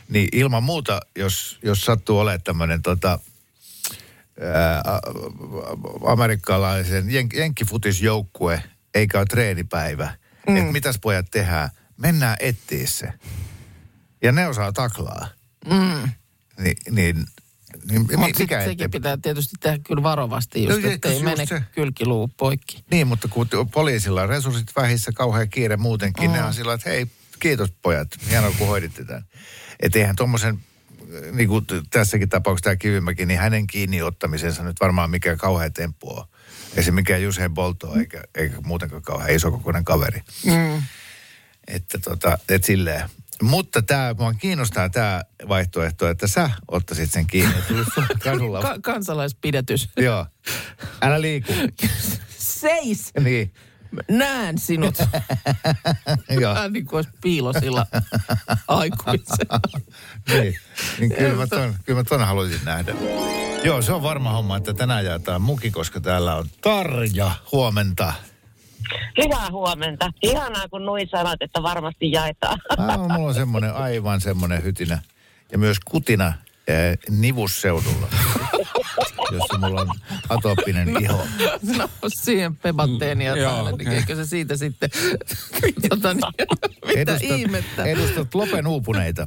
niin ilman muuta, jos, jos sattuu olemaan tämmöinen tota, ää, amerikkalaisen jen- jenkkifutisjoukkue, eikä ole treenipäivä, mm. että mitäs pojat tehdään, mennään etsiä se. Ja ne osaa taklaa. Mm. Ni, niin, niin mi- Mutta mikä sitten ettei- sekin pitää tietysti tehdä kyllä varovasti No, just, se- että ei just mene se. kylkiluu poikki. Niin, mutta kun poliisilla on resurssit vähissä, kauhean kiire muutenkin, mm. ne on sillä että hei, kiitos pojat, hienoa kun hoiditte tämän. Että eihän tuommoisen, niin kuin tässäkin tapauksessa tämä Kivimäki, niin hänen kiinni ottamisensa nyt varmaan mikään kauhea temppu on. Ei se mikään Usain Bolt ole, eikä, eikä muutenkaan kauhean isokokoinen kaveri. Mm. Että tota, et silleen. Mutta tämä, mua kiinnostaa tämä vaihtoehto, että sä ottaisit sen kiinni, kadulla. Ka- kansalaispidätys. Joo. Älä liiku. Seis! Niin. Näen sinut. Joo. Vähän niin kuin piilosilla aikuisena. niin, niin kyllä, mä ton, kyllä mä ton haluaisin nähdä. Joo, se on varma homma, että tänään jaetaan muki, koska täällä on Tarja. Huomenta. Hyvää huomenta. Ihanaa, kun Nui sanot, että varmasti jaetaan. Aivan, mulla on semmoinen aivan semmoinen hytinä. Ja myös kutina äh, nivusseudulla, jossa mulla on atopinen iho. No siihen pebatteenia päälle, niin eikö se siitä sitten, tota, niin, mitä ihmettä. edustat Lopen uupuneita.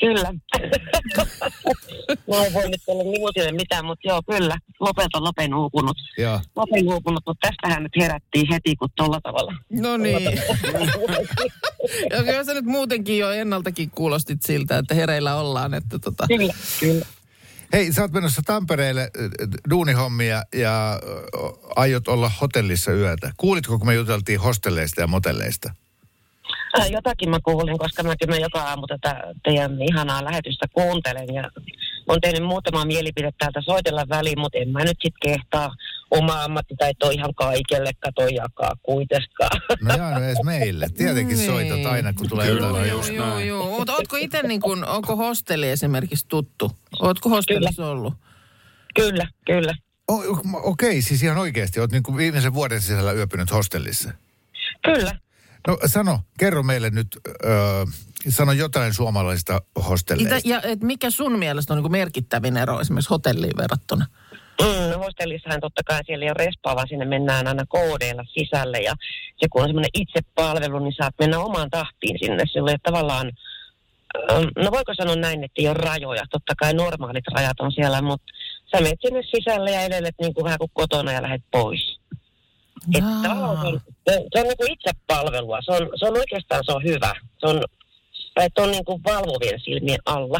Kyllä. no ei voi nyt olla nimusille mitään, mutta joo, kyllä. Lopet on lopen uupunut. Joo. Lopen uupunut, mutta tästähän nyt herättiin heti, kun tolla tavalla. No niin. ja kyllä sä nyt muutenkin jo ennaltakin kuulostit siltä, että hereillä ollaan, että tota, Kyllä, kyllä. Hei, sä oot menossa Tampereelle duunihommia ja aiot olla hotellissa yötä. Kuulitko, kun me juteltiin hostelleista ja motelleista? Äh, Jotakin mä kuulin, koska mä kyllä joka aamu tätä teidän ihanaa lähetystä kuuntelen ja on tehnyt muutama mielipide täältä soitella väliin, mutta en mä nyt sit kehtaa oma ammattitaito ihan kaikelle kato jakaa kuitenkaan. No jaa, no edes meille. Tietenkin Niin. soitat aina, kun tulee Kyllä, jotain. just joo, näin. joo. Mutta ootko itse niin kuin, onko hostelli esimerkiksi tuttu? Ootko hostellissa ollut? kyllä, kyllä. O- Okei, siis ihan oikeasti. Oot niin kuin viimeisen vuoden sisällä yöpynyt hostellissa. Kyllä. No sano, kerro meille nyt, öö, sano jotain suomalaisista hostelleista. Itä, ja et mikä sun mielestä on niin kuin merkittävin ero esimerkiksi hotelliin verrattuna? Mm, no hostellissahan totta kai siellä ei ole respaa, vaan sinne mennään aina koodeilla sisälle. Ja se kun on semmoinen itsepalvelu, niin saat mennä omaan tahtiin sinne. Ole tavallaan, no voiko sanoa näin, että ei ole rajoja. Totta kai normaalit rajat on siellä, mutta sä menet sinne sisälle ja elelet niin kuin vähän kuin kotona ja lähdet pois. Että tavallaan se on, se, se on niin kuin itsepalvelua. Se on, se on oikeastaan se on hyvä. Se on, että on niin kuin valvovien silmien alla.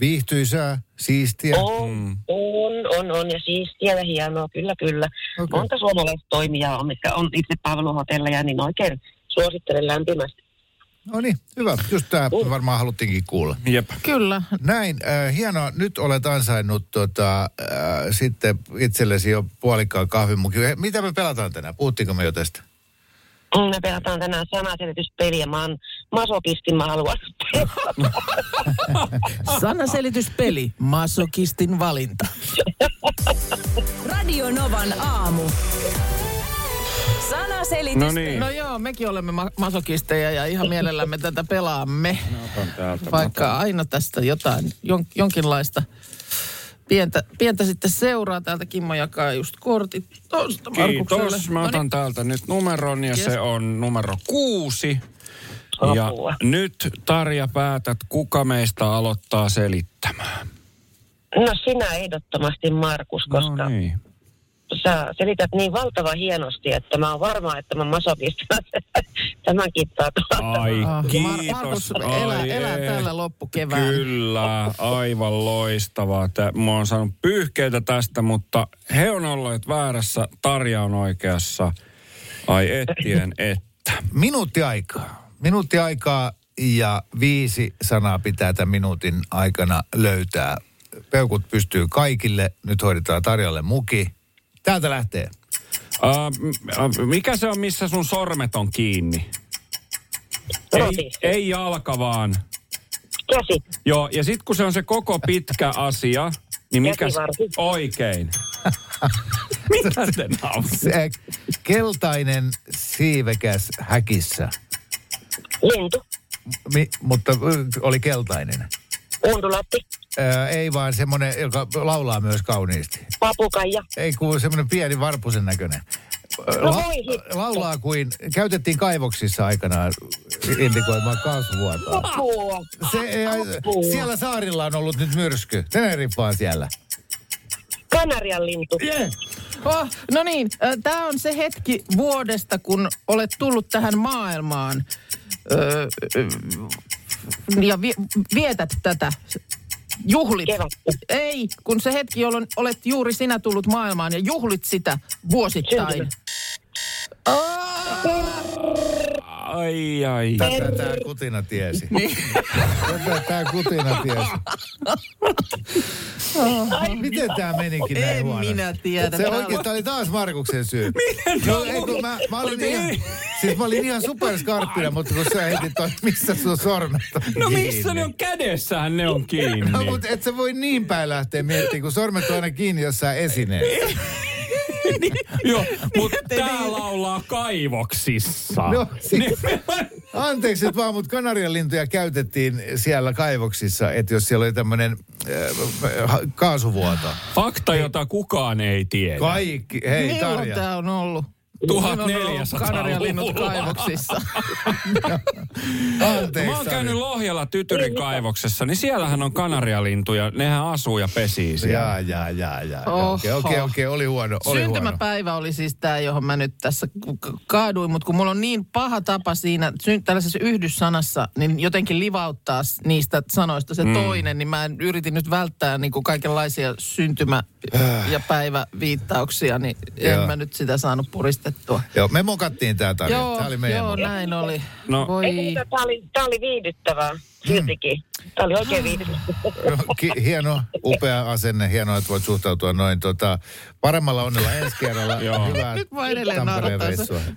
Viihtyisää, siistiä. On, Mm. on, on, on, ja siistiä ja hienoa, kyllä, kyllä. Okay. Monta suomalaista toimijaa on, mitkä on itse palveluhotelleja, niin oikein suosittelen lämpimästi. No niin, hyvä. Just tämä Uh. varmaan haluttiinkin kuulla. Jep. Kyllä. Näin, äh, hienoa. Nyt olet ansainnut tota, äh, sitten itsellesi jo puolikkaan kahvimukin. Mitä me pelataan tänään? Puhuttiinko me jo tästä? Mm, Me pelataan tänään sanaselityspeliä. Mä oon masokisti, mä haluan. Sanaselityspeli, masokistin valinta. Radio Novan aamu. Sanaselitys. No niin. No joo, mekin olemme ma- masokisteja ja ihan mielellämme tätä pelaamme. Täältä. Vaikka aina tästä jotain, jon, jonkinlaista pientä, pientä sitten seuraa. Täältä Kimmo jakaa just kortit tuosta Markukselle. Kiitos. Mä otan täältä nyt numeron ja Yes. se on numero kuusi. Ja Apua. nyt Tarja päätät, kuka meistä aloittaa selittämään. No sinä ehdottomasti, Markus, koska No niin. Sä selität niin valtavan hienosti, että mä oon varma, että mä masokistina tämän kittaa Ai, Mar- kiitos. Markus Ai, elää ei. täällä loppukevään. Kyllä, aivan loistavaa. Mä oon saanut pyyhkeitä tästä, mutta he on olleet väärässä, Tarja on oikeassa. Ai ettien että. Minuutti aikaa. Minuutti aikaa ja viisi sanaa pitää tämän minuutin aikana löytää. Peukut pystyy kaikille. Nyt hoidetaan Tarjalle muki. Täältä lähtee. Uh, mikä se on, missä sun sormet on kiinni? Ei, Roti. ei jalka vaan. Käsi. Joo, ja sitten kun se on se koko pitkä asia, niin mikä... Käsivarsi. Oikein. Mitä te? Se keltainen siivekäs häkissä, Lintu. Mi, mutta oli keltainen. Undulatti. Ää, ei vaan semmoinen, joka laulaa myös kauniisti. Papukaija. Ei kun semmoinen pieni varpusen näköinen. No hitto. laulaa kuin, käytettiin kaivoksissa aikanaan indikoimaan kasvuvuotoa. Apua. Se, ei, siellä saarilla on ollut nyt myrsky. Teneriffa on siellä. Kanarian lintu. Yeah. Oh, no niin, tämä on se hetki vuodesta, kun olet tullut tähän maailmaan öö, ö, ja vi, vietät tätä, juhlit. Kevättä. Ei, kun se hetki, jolloin olet juuri sinä tullut maailmaan ja juhlit sitä vuosittain. Syntymä. Ai, ai. Tätä tämä kutina tiesi. Niin. Tätä tämä kutina tiesi. Miten tämä menikin näin En huonosti? minä tiedä. Se oikeastaan oli taas Markuksen syy. Miten no, ei, kun mä, mä, olin ihan, siis mä olin ihan superskarppina, mutta kun sä heitit toi, missä sun sormet on No kiinni. missä ne on kädessähän ne on kiinni. No, mutta et sä voi niin päin lähteä miettimään, kun sormet on aina kiinni jossain esineessä. Joo, mutta tää laulaa kaivoksissa. No, siis-. Anteeksi nyt vaan, mutta kanarianlintuja käytettiin siellä kaivoksissa, että jos siellä oli tämmöinen äh, kaasuvuoto. Fakta, jota kukaan ei tiedä. Kaikki, hei Milloin Tarja. tämä on ollut? 1400-luvulla. Kanarialinnut kaivoksissa. Anteeksi. Mä oon käynyt Lohjalla Tytyrin kaivoksessa, niin siellähän on kanarialintuja. Nehän asuu ja pesii siellä. Jaa, jaa, jaa, jaa. Okei, okei, okei, oli huono, oli huono. Syntymäpäivä oli siis tämä, johon mä nyt tässä kaaduin, mutta kun mulla on niin paha tapa siinä tällaisessa yhdyssanassa, niin jotenkin livauttaa niistä sanoista se mm. toinen, niin mä en- yritin nyt välttää niin kuin kaikenlaisia syntymä- ja päiväviittauksia, niin en mä nyt sitä saanut puristettua soitettua. Joo, me mokattiin tää tarina. Joo, Tää oli meidän joo moka. näin oli. No. Voi. Ei, tämä oli, tää oli viihdyttävää siltikin. Tämä oli oikein ki- hieno, upea asenne. Hienoa, että voit suhtautua noin. Tota, paremmalla onnella ensi kerralla. Joo. Hyvää Nyt mä edelleen naurattaa.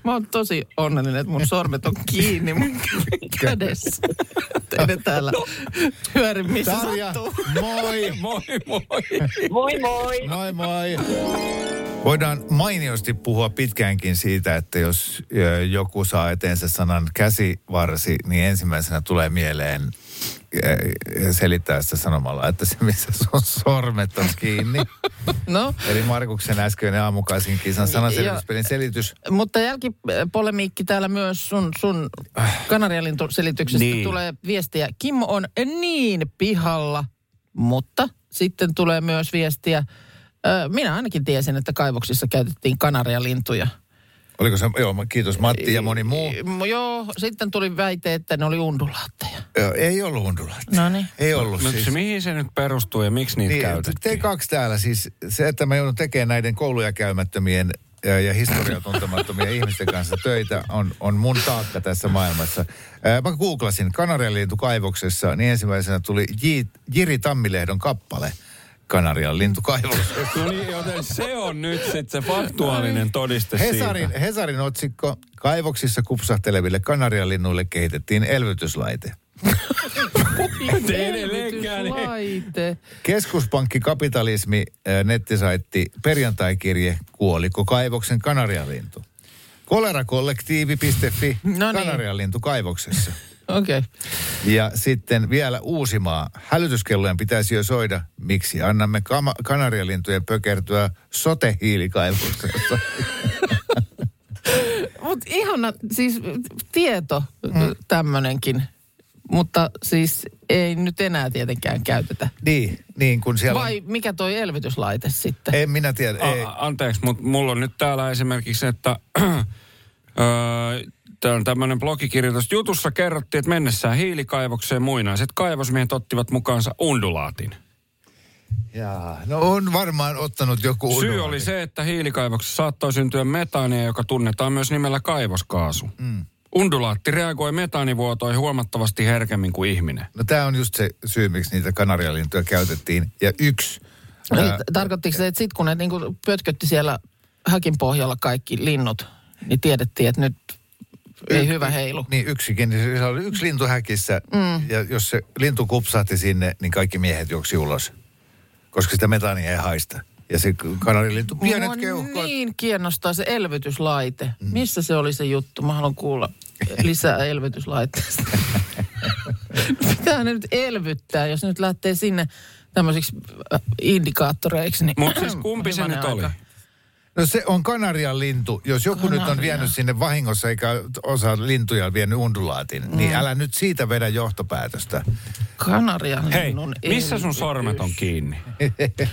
Mä oon tosi onnellinen, että mun sormet on kiinni mun kädessä. Ei ne täällä hyöri missä Tarja, sattuu. moi! Moi moi. Moi moi! Moi moi! Voidaan mainiosti puhua pitkäänkin siitä, että jos joku saa eteensä sanan käsivarsi, niin ensimmäisenä tulee mieleen selittää sitä sanomalla, että se missä sun sormet on kiinni. No, Eli Markuksen äskeinen aamukaisin kisan sananselvityspelin selitys. mutta jälkipolemiikki täällä myös sun, sun kanarialintuselityksestä Niin. niin. tulee viestiä. Kimmo on niin pihalla, mutta sitten tulee myös viestiä. Minä ainakin tiesin, että kaivoksissa käytettiin kanarialintuja. Oliko se, joo, kiitos Matti ja moni muu. Joo, sitten tuli väite, että ne oli undulaatteja. Joo, ei ollut undulaatti. No niin. Ei ollut No, siis. se, mihin se nyt perustuu ja miksi niitä Niin, käytettiin? T2 täällä siis se, että mä joudun tekemään näiden kouluja käymättömien ja, ja historiaa tuntemattomia ihmisten kanssa töitä on, on mun taakka tässä maailmassa. Ää, Mä googlasin Kanarianlintu kaivoksessa, niin ensimmäisenä tuli J, Jiri Tammilehdon kappale Kanarian lintukaivoksessa. No niin, joten se on nyt sitten se faktuaalinen todiste Hesarin, siitä. Hesarin otsikko, kaivoksissa kupsahteleville kanarianlinnuille kehitettiin elvytyslaite. Te edelleenkään ei- Laite. Keskuspankkikapitalismi äh, nettisaitti perjantaikirje Kuoliko kaivoksen kanarialintu? Kolerakollektiivi.fi No niin. Kanarialintu kaivoksessa. Okei. Okay. Ja sitten vielä Uusimaa. Hälytyskellojen pitäisi jo soida. Miksi annamme kama- kanarialintujen pökertyä sotehiilikaivoksessa? Mutta ihana, siis tieto mm. tämmöinenkin. Mutta siis ei nyt enää tietenkään käytetä. niin, niin kun siellä Vai mikä toi elvytyslaite sitten? En minä tiedä. Ei. A- anteeksi, mutta mulla on nyt täällä esimerkiksi, että Tämä on tämmöinen blogikirjoitus. Jutussa kerrottiin, että mennessään hiilikaivokseen muinaiset kaivosmiehet ottivat mukaansa undulaatin. Jaa, no on varmaan ottanut joku Syy unohdi. oli se, että hiilikaivoksessa saattoi syntyä metaania, joka tunnetaan myös nimellä kaivoskaasu. Mm. Undulaatti reagoi metaanivuotoihin huomattavasti herkemmin kuin ihminen. No tämä on just se syy, miksi niitä kanarialintuja käytettiin. Ja yksi... Eli ää, tarkoittiko se, että sitten kun ne niinku pötkötti siellä häkin pohjalla kaikki linnut, niin tiedettiin, että nyt ei y- hyvä heilu. Niin yksikin, niin se oli yksi lintu häkissä. Mm. Ja jos se lintu kupsahti sinne, niin kaikki miehet juoksi ulos. Koska sitä metaania ei haista. Ja se kanarilintu, pienet Mua keuhkot. niin kiinnostaa se elvytyslaite. Mm. Missä se oli se juttu? Mä haluan kuulla lisää elvytyslaitteesta. Pitää ne nyt elvyttää, jos nyt lähtee sinne tämmöisiksi indikaattoreiksi. Niin Mutta siis kumpi se nyt oli? No se on kanarian lintu. Jos joku nyt on Kanaria. vienyt sinne vahingossa eikä osa lintuja vienyt undulaatin, mm. niin älä nyt siitä vedä johtopäätöstä. Kanarian Hei, missä sun sormet on kiinni?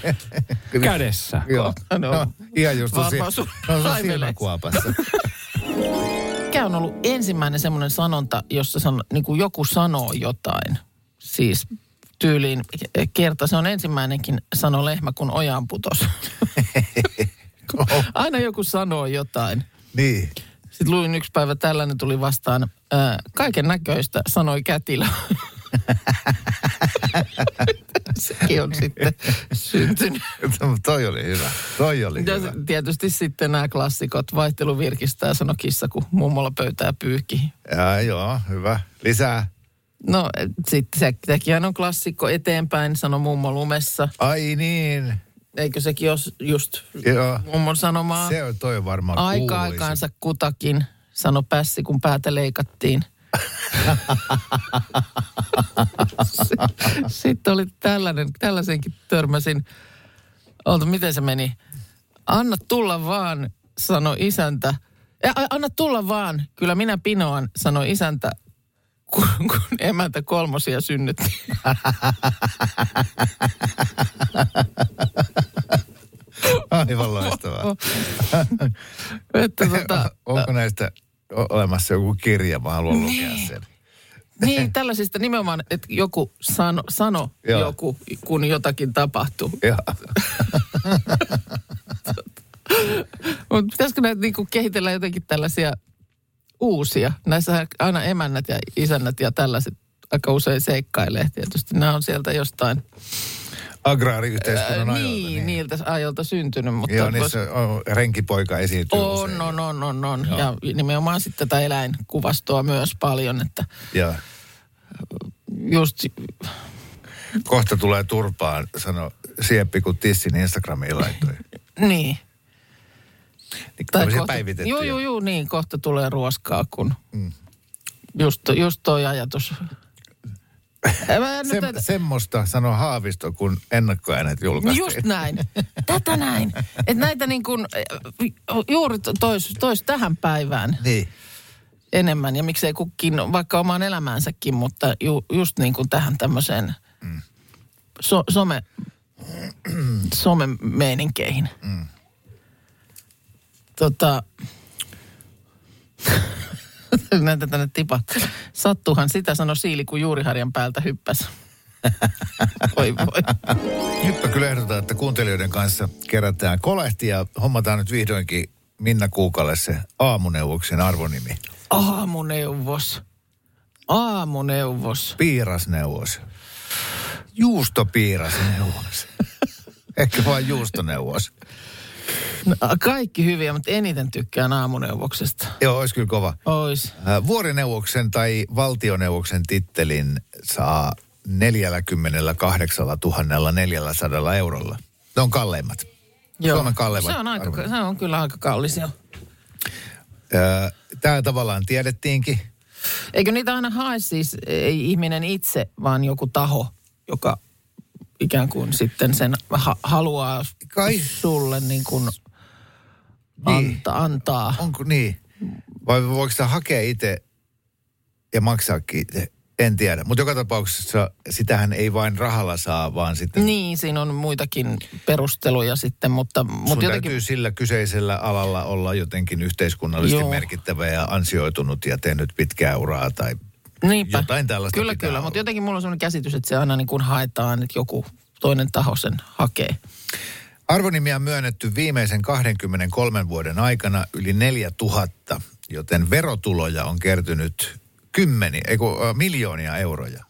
Kädessä. Joo. No, No, ihan just on, si- no, saimeleet. silmäkuopassa. Mikä on ollut ensimmäinen semmoinen sanonta, jossa san, niin kuin joku sanoo jotain? Siis tyyliin kerta se on ensimmäinenkin sano lehmä, kun ojaan putos. Aina joku sanoo jotain. niin. Sitten luin yksi päivä tällainen tuli vastaan. Kaiken näköistä, sanoi kätilö. Sekin on sitten syntynyt. toi oli hyvä. Toi oli Ja hyvä. tietysti sitten nämä klassikot, vaihtelu virkistää, sano kissa, kun mummolla pöytää pyyhki. Ja, joo, hyvä. Lisää. No sitten se, sekin on klassikko eteenpäin, sano mummo lumessa. Ai niin. Eikö sekin ole just Joo. mummon sanomaa? Se on toi varmaan Aika aikaansa kutakin, sano pässi, kun päätä leikattiin. Sitten oli tällainen, tällaisenkin törmäsin. Olta, miten se meni? Anna tulla vaan, sanoi isäntä. Ja, anna tulla vaan, kyllä minä pinoan, sanoi isäntä, kun, kun emäntä kolmosia synnytti. Aivan loistavaa. Että tota, Onko näistä olemassa joku kirja? Mä haluan lukea sen. niin, tällaisista nimenomaan, että joku sano, sano Joo. joku, kun jotakin tapahtuu. Mutta pitäisikö näitä niinku kehitellä jotenkin tällaisia uusia? Näissä aina emännät ja isännät ja tällaiset aika usein seikkailee. Tietysti nämä on sieltä jostain Agraariyhteiskunnan ää, ajoilta. niin, niiltä ajoilta syntynyt. Mutta Joo, vois- niissä on, renkipoika esiintyy on, usein. on, on, on, on. Ja nimenomaan sitten tätä eläinkuvastoa myös paljon, että Ja just, kohta tulee turpaan, sano Sieppi, kun Tissin Instagramiin laittoi. niin. Niin tämmöisiä päivitettyjä. Joo, joo, joo, niin, kohta tulee ruoskaa, kun mm. just, just toi ajatus. Sem, tätä- semmoista sanoi Haavisto, kun ennakkoäänet julkaistiin. just näin. Tätä näin. Että näitä niin kuin, juuri tois, tois tähän päivään Niin. enemmän. Ja miksei kukin, vaikka omaan elämäänsäkin, mutta ju, just niin kuin tähän tämmöiseen so, some, some-meeninkeihin. Tota, näitä tänne tipa. Sattuhan sitä, sano Siili, kun juuriharjan päältä hyppäsi. Voi voi. Nyt mä kyllä ehdotan, että kuuntelijoiden kanssa kerätään kolehti ja hommataan nyt vihdoinkin Minna Kuukalle se aamuneuvoksen arvonimi. Aamuneuvos. Aamuneuvos. Piirasneuvos. Juustopiirasneuvos. Ehkä vain juustoneuvos. No, kaikki hyviä, mutta eniten tykkään aamuneuvoksesta. Joo, olisi kyllä kova. Ois. Ää, Vuorineuvoksen tai valtioneuvoksen tittelin saa 48 400 eurolla. Ne on kalleimmat. Suomen kalleimmat Se on, aika, arvonimi. se on kyllä aika kallis jo. Tämä tavallaan tiedettiinkin. Eikö niitä aina hae siis ei ihminen itse, vaan joku taho, joka ikään kuin sitten sen ha- haluaa Kai. sulle niin kuin Niin. anta, antaa. Onko niin? Vai voiko sitä hakea itse ja maksaakin itse? En tiedä. Mutta joka tapauksessa sitähän ei vain rahalla saa, vaan sitten Niin, siinä on muitakin perusteluja sitten, mutta, sun mutta jotenkin... täytyy sillä kyseisellä alalla olla jotenkin yhteiskunnallisesti Joo. merkittävä ja ansioitunut ja tehnyt pitkää uraa tai Niinpä. jotain tällaista Kyllä, kyllä, olla. mutta jotenkin mulla on sellainen käsitys, että se aina niin kuin haetaan, että joku toinen taho sen hakee. Arvonimiä on myönnetty viimeisen 23 vuoden aikana yli 4000, joten verotuloja on kertynyt kymmeniä, ei kun, äh, miljoonia euroja.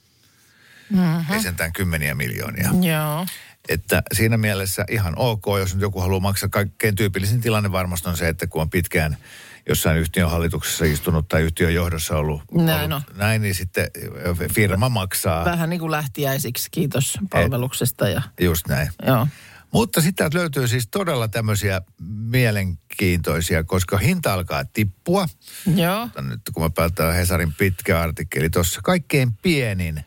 Mm-hmm. Ei sentään kymmeniä miljoonia. Joo. Että siinä mielessä ihan ok, jos nyt joku haluaa maksaa. Kaikkein tyypillisin tilanne varmasti on se, että kun on pitkään jossain yhtiön hallituksessa istunut tai yhtiön johdossa ollut, Näin ollut näin, niin sitten firma maksaa Vähän niin kuin lähtiäisiksi, kiitos palveluksesta ja just näin. joo. Mutta sitten löytyy siis todella tämmöisiä mielenkiintoisia, koska hinta alkaa tippua. Joo. Nyt kun mä päätän Hesarin pitkä artikkeli tuossa, kaikkein pienin,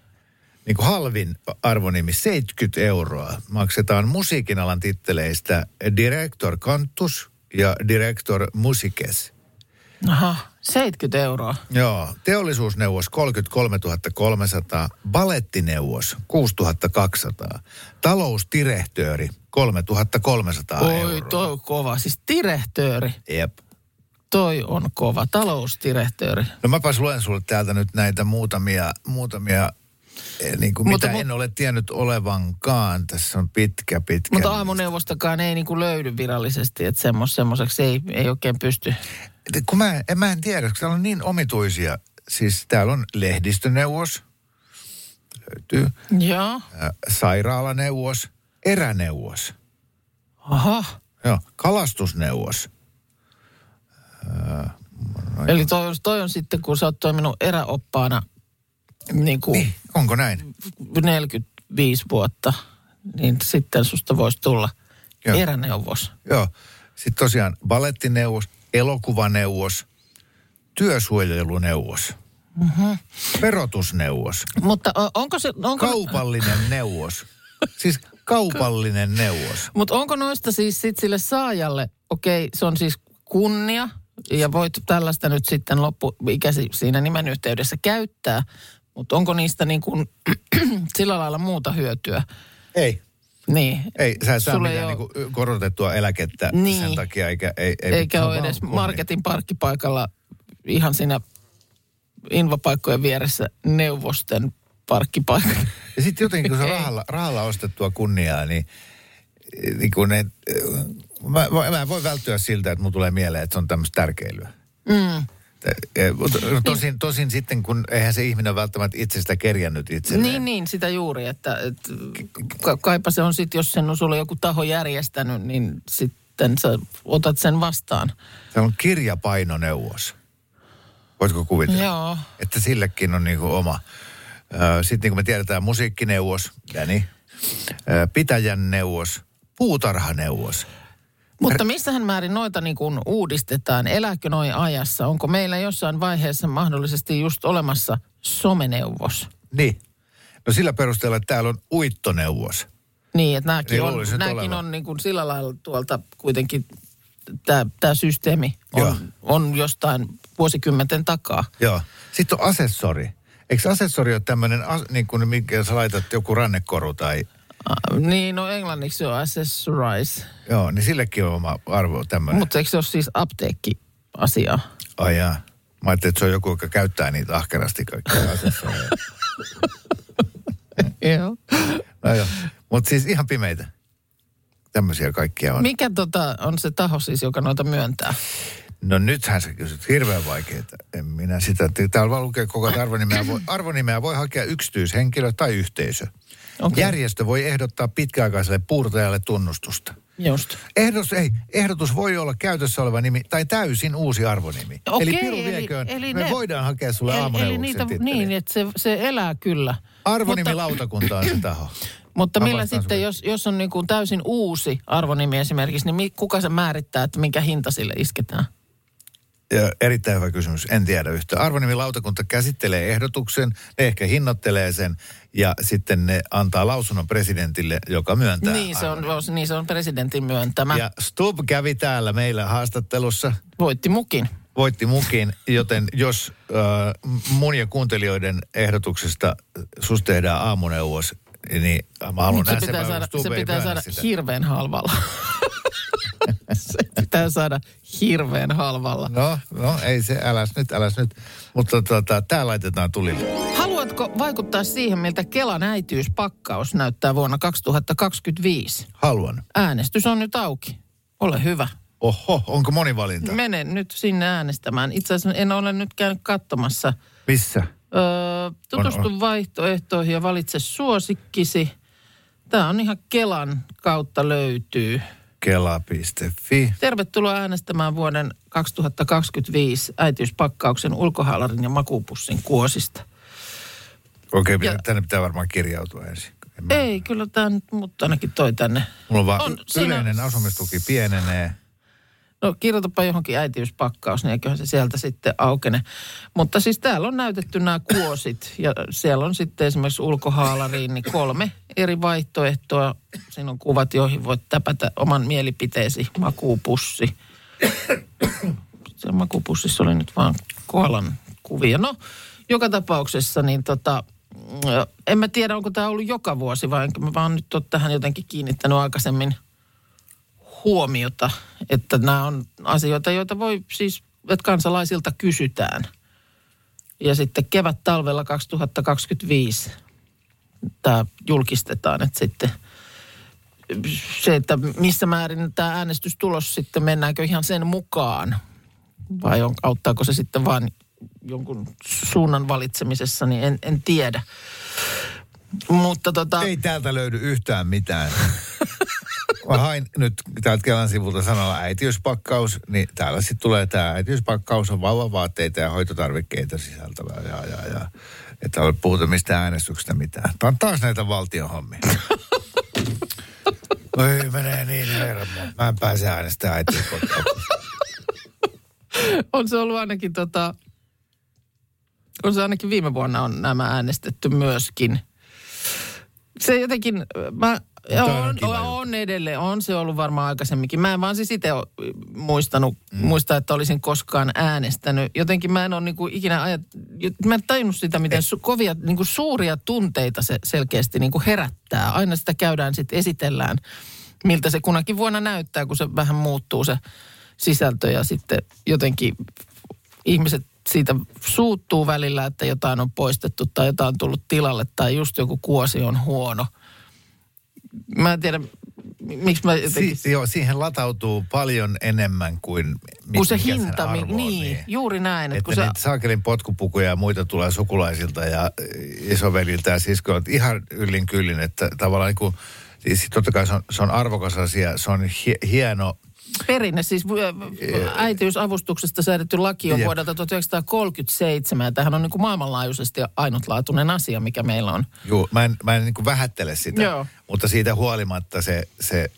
niin kuin halvin arvonimi, 70 euroa, maksetaan musiikin alan titteleistä Director Cantus ja Director Musikes. Aha, 70 euroa. Joo, teollisuusneuvos 33 300, balettineuvos 6 200, talousdirehtööri 3 300 Oi, euroa. toi on kova. Siis direhtööri, Jep. toi on kova. Talousdirehtööri. No mäpäs luen sulle täältä nyt näitä muutamia, muutamia eh, niin kuin Mutta mitä mu- en ole tiennyt olevankaan. Tässä on pitkä, pitkä. Mutta aamuneuvostakaan ei niin kuin löydy virallisesti, että semmoiseksi ei, ei oikein pysty. Kun mä, en, mä en tiedä, koska täällä on niin omituisia. Siis täällä on lehdistöneuvos, löytyy, Joo. sairaalaneuvos, eräneuvos, Aha. joo, kalastusneuvos. Eli toi, on- toi on sitten, kun sä oot toiminut eräoppaana niin kuin Niin, onko näin? 45 vuotta, niin sitten susta voisi tulla Joo. eräneuvos. Joo. Sitten tosiaan balettineuvos, elokuvaneuvos, työsuojeluneuvos, Mhm. verotusneuvos, Mutta onko se... Onko, kaupallinen neuvos. Siis kaupallinen neuvos. Mutta onko noista siis sit sille saajalle, okei, se on siis kunnia, ja voit tällaista nyt sitten loppuikäsi siinä nimen yhteydessä käyttää, mutta onko niistä niin kuin sillä lailla muuta hyötyä? Ei. Niin. Ei, sä et saa mitään oo- niinku korotettua eläkettä Niin. sen takia, eikä, ei, ei, Eikä ole edes kunnia. marketin parkkipaikalla ihan siinä invapaikkojen vieressä neuvosten parkkipaikalla. Ja sitten jotenkin, kun se rahalla, rahalla ostettua kunniaa, niin niin kuin ne, mä, mä, mä en voi välttyä siltä, että mun tulee mieleen, että se on tämmöistä tärkeilyä. Mm. Eh, mutta Tosin, tosin sitten, kun eihän se ihminen välttämättä itse sitä kerjännyt itselleen. Niin, niin, sitä juuri, että, että ka- kaipa se on sitten, jos sen on sulle joku taho järjestänyt, niin sitten sä otat sen vastaan. Se on kirjapainoneuvos. Voitko kuvitella? Joo. Että sillekin on niinku oma. Sitten niin kuin me tiedetään, musiikkineuvos. Ö, Pitäjän neuvos, puutarhaneuvos. Mutta missähän määrin noita niin kuin uudistetaan? Elääkö noin ajassa? Onko meillä jossain vaiheessa mahdollisesti just olemassa someneuvos? Niin. No sillä perusteella, että täällä on uittoneuvos. Niin, että nämäkin Niin on, nämäkin on niin kuin sillä lailla tuolta kuitenkin, tämä systeemi Joo. on, on jostain vuosikymmenten takaa. Joo. Sitten on asessori. Eikö asessori ole tämmöinen, niin kuin minkä sä laitat joku rannekoru tai... Ah, Niin, no englanniksi se on accessorize. Joo, niin sillekin on oma arvo tämmöinen. Mutta eikö se ole siis apteekki-asia? Ai jaa. Mä ajattelin, että se on joku, joka käyttää niitä ahkerasti kaikkia. Joo. No joo. Mutta siis ihan pimeitä. Tämmöisiä kaikkia on. Mikä tota on se taho siis, joka noita myöntää? No nythän sä kysyt hirveän vaikeaa. En minä sitä. Täällä vaan lukee koko ajan, arvonimeä voi, arvonimeä voi hakea yksityishenkilö tai yhteisö. Okei. Järjestö voi ehdottaa pitkäaikaiselle puurtajalle tunnustusta. Just. Ehdotus, ei, ehdotus voi olla käytössä oleva nimi tai täysin uusi arvonimi. Okei, eli Piru eli- vieköön, eli me ne- voidaan hakea sulle Eli, eli niitä, titteliä. niin, että se, se elää kyllä. Arvonimilautakunta on se taho. Mutta Mä millä sitten, sulle. jos, jos on niin kuin täysin uusi arvonimi esimerkiksi, niin kuka se määrittää, että minkä hinta sille isketään? Ja erittäin hyvä kysymys. En tiedä yhtään. Arvonimilautakunta käsittelee ehdotuksen, ne ehkä hinnoittelee sen ja sitten ne antaa lausunnon presidentille, joka myöntää. Niin se, on, niin se on presidentin myöntämä. Ja. Stub kävi täällä meillä haastattelussa, Voitti mukin. voitti mukin, joten jos äh, mun ja kuuntelijoiden ehdotuksesta susta tehdään aamuneuvos, niin mä haluan Mutta se pitää saada, se pitää saada sitä. hirveän halvalla. se pitää saada hirveän halvalla. No, no ei se, äläs nyt, äläs nyt. Mutta tota, tää laitetaan tulille. Haluatko vaikuttaa siihen, miltä Kelan äitiyspakkaus näyttää vuonna 2025? Haluan. Äänestys on nyt auki. Ole hyvä. Oho, onko monivalinta? Mene nyt sinne äänestämään. Itse asiassa en ole nyt käynyt katsomassa. Missä? Öö, tutustu On, vaihtoehtoihin ja valitse suosikkisi. Tämä on ihan Kelan kautta löytyy. Kela.fi. Tervetuloa äänestämään vuoden 2025 äitiyspakkauksen ulkohaalarin ja makuupussin kuosista. Okei, okay, Ja- tänne pitää varmaan kirjautua ensin. En mä- Ei, kyllä tämä nyt mut ainakin toi tänne. Mulla on vaan On, siinä- yleinen asumistuki pienenee. No kirjoitapa johonkin äitiyspakkaus, niin eiköhän se sieltä sitten aukene. Mutta siis täällä on näytetty nämä kuosit ja siellä on sitten esimerkiksi ulkohaalariin niin kolme eri vaihtoehtoa. Siinä on kuvat, joihin voit täpätä oman mielipiteesi. Makuupussi. Se makuupussissa oli nyt vaan koalan kuvia. No, joka tapauksessa niin tota, mm, en mä tiedä, onko tämä ollut joka vuosi vai enkä mä vaan nyt ole tähän jotenkin kiinnittänyt aikaisemmin huomiota, että nämä on asioita, joita voi siis, että kansalaisilta kysytään. Ja sitten kevät-talvella 2025 tämä julkistetaan, että sitten se, että missä määrin tämä äänestystulos sitten, mennäänkö ihan sen mukaan vai on, auttaako se sitten vaan jonkun suunnan valitsemisessa, niin en, en tiedä. Mutta tota... Ei täältä löydy yhtään mitään. Mä hain nyt täältä Kelan sivulta sanalla äitiyspakkaus, niin täällä sitten tulee tämä äitiyspakkaus on vauvavaatteita ja hoitotarvikkeita sisältävää. Ja, ja, ja. Että ole puhuta mistään äänestyksestä mitään. Tämä on taas näitä valtion hommia. Oi, menee niin hermo. Mä en pääse äänestämään äitiyspakkauksia. on se ollut ainakin tota, on se ainakin viime vuonna on nämä äänestetty myöskin. Se jotenkin, mä, On on, on, edelleen, on se ollut varmaan aikaisemminkin. Mä en vaan siis itse muistanut, mm. muista, että olisin koskaan äänestänyt. Jotenkin mä en ole niinku ikinä ajat, mä en tajunnut sitä, miten su, kovia, niinku suuria tunteita se selkeästi niinku herättää. Aina sitä käydään sitten esitellään, miltä se kunakin vuonna näyttää, kun se vähän muuttuu se sisältö ja sitten jotenkin ihmiset siitä suuttuu välillä, että jotain on poistettu tai jotain on tullut tilalle tai just joku kuosi on huono. Mä en tiedä, miksi mä jotenkin... Si- joo, siihen latautuu paljon enemmän kuin... mi- kun se hinta, arvo on, niin, juuri näin. Että Että kun se, niitä saakelin potkupukuja ja muita tulee sukulaisilta ja isoveliltä ja siskoilta ihan yllin kyllin, että tavallaan niin kuin, siis totta kai se on, se on arvokas asia, se on hie, hieno, perinne, siis ä, äitiysavustuksesta säädetty laki on Jep. vuodelta 1937. Ja tämähän on niin kuin maailmanlaajuisesti ainutlaatuinen asia, mikä meillä on. juu, mä en, mä en niin kuin vähättele sitä, Joo. mutta siitä huolimatta se, se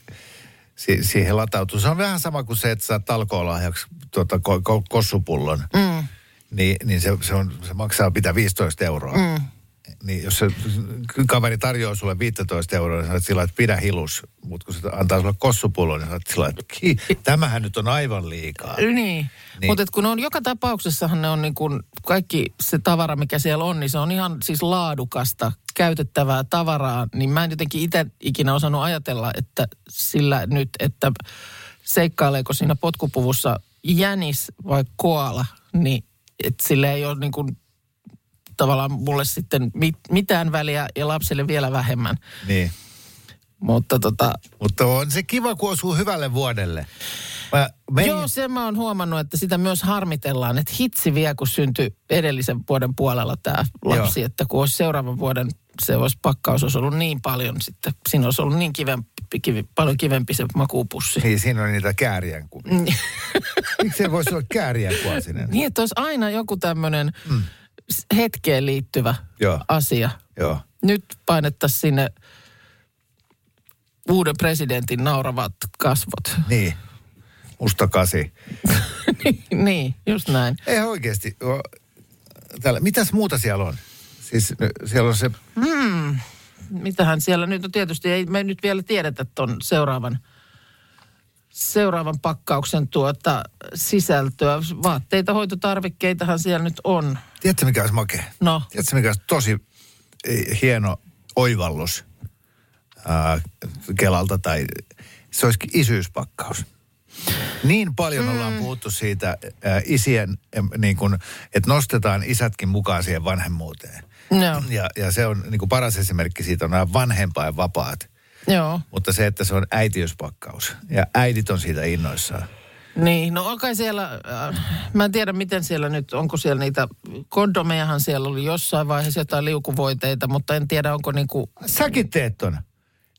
si, siihen latautuu. Se on vähän sama kuin se, että saat talkoolahjaksi tuota, ko, ko, kossupullon, mm. niin, niin se, se, on, se maksaa pitää 15 euroa. Mm. Niin jos se kaveri tarjoaa sulle 15 euroa, niin sä oot sillä, että pidä hilus. Mutta kun se antaa sulle kossupullon, niin sä oot sillä, että tämähän nyt on aivan liikaa. Niin, Niin. niin. mutta kun on joka tapauksessahan ne on niin kuin kaikki se tavara, mikä siellä on, niin se on ihan siis laadukasta, käytettävää tavaraa. Niin mä en jotenkin itse ikinä osannut ajatella, että sillä nyt, että seikkaileeko siinä potkupuvussa jänis vai koala, niin että sillä ei ole niin kuin tavallaan mulle sitten mit, mitään väliä ja lapselle vielä vähemmän. Niin. Mutta tota, Mutta on se kiva, kun osuu hyvälle vuodelle. Mä menin, Joo, sen mä oon huomannut, että sitä myös harmitellaan, että hitsi vie, kun syntyi edellisen vuoden puolella tämä lapsi, Joo. että kun olisi seuraavan vuoden, se olisi pakkaus olisi ollut niin paljon sitten, siinä olisi ollut niin kivempi, kivi, paljon kivempi se makuupussi. Niin, siinä on niitä kääriän kuvia. Miksi se voisi olla kääriän kuosinen? Niin, että olisi aina joku tämmöinen mm. Hetkeen liittyvä Joo. asia. Joo. Nyt painettaisiin sinne uuden presidentin nauravat kasvot. Niin. Musta kasi. niin, just näin. Ei oikeasti. Täällä, mitäs muuta siellä on? Siis siellä on se, mitähän siellä nyt on tietysti, ei me nyt vielä tiedetä ton seuraavan, seuraavan pakkauksen tuota sisältöä. Vaatteita, hoitotarvikkeitahan siellä nyt on. tiedätkö mikä olisi makea? No, Tiedätkö mikä olisi tosi hieno oivallus ää, Kelalta tai se olisikin isyyspakkaus. Niin paljon ollaan puhuttu siitä ää, isien, niin kun, että nostetaan isätkin mukaan siihen vanhemmuuteen. joo, Ja, ja se on niin paras esimerkki siitä on nämä vanhempain vapaat. Joo. Mutta se, että se on äitiyspakkaus. Ja äidit on siitä innoissaan. Niin, no kai siellä, äh, mä en tiedä miten siellä nyt, onko siellä niitä, kondomejahan siellä oli jossain vaiheessa jotain liukuvoiteita, mutta en tiedä onko niinku, Säkin teet ton.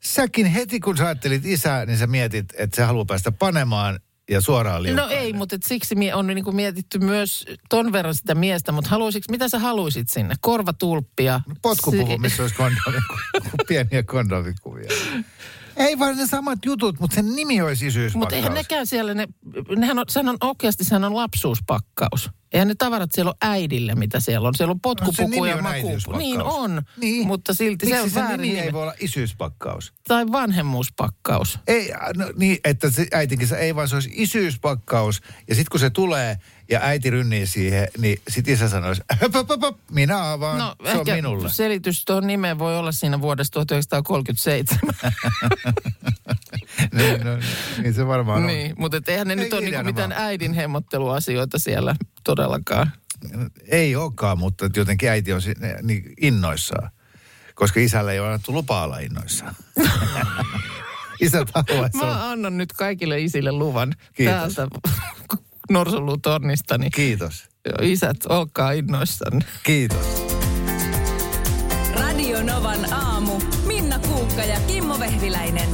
Säkin heti kun sä ajattelit isää, niin sä mietit, että se haluaa päästä panemaan ja suoraan no liukkaille. ei, mutta et siksi mie- on niinku mietitty myös ton verran sitä miestä, mutta haluaisitko, mitä sä haluaisit sinne? Korvatulppia? Potkupuvu, Si- missä olisi kondomi, pieniä kondomikuvia. Ei vaan ne samat jutut, mutta sen nimi olisi isyyspakkaus. Mutta eihän nekään siellä, ne, nehän on, sehän on oikeasti sehän on lapsuuspakkaus. Eihän ne tavarat siellä ole äidille, mitä siellä on. Siellä on No, potkupuku nimi ja on. Niin on, Niin. mutta silti Miksi se on se väärin nimi nimi. ei voi olla isyyspakkaus? Tai vanhemmuuspakkaus. Ei, no, niin, että se äitinkin se ei vaan se olisi isyyspakkaus. Ja sitten kun se tulee ja äiti rynnii siihen, niin sit isä sanoisi, höp, höp, höp, minä avaan, No se on minulle. selitys tuohon nimeen voi olla siinä vuodesta 1937. niin, no, niin se varmaan on. niin, mutta et eihän ne Ei nyt ole niinku mitään äidin hemmotteluasioita siellä todellakaan. Ei olekaan, mutta jotenkin äiti on niin innoissaan. Koska isälle ei ole annettu lupa olla innoissaan. Olla. Mä annan nyt kaikille isille luvan Kiitos. täältä Norsulutornista, niin Kiitos. isät, olkaa innoissanne. Kiitos. Radio Novan aamu. Minna Kuukka ja Kimmo Vehviläinen.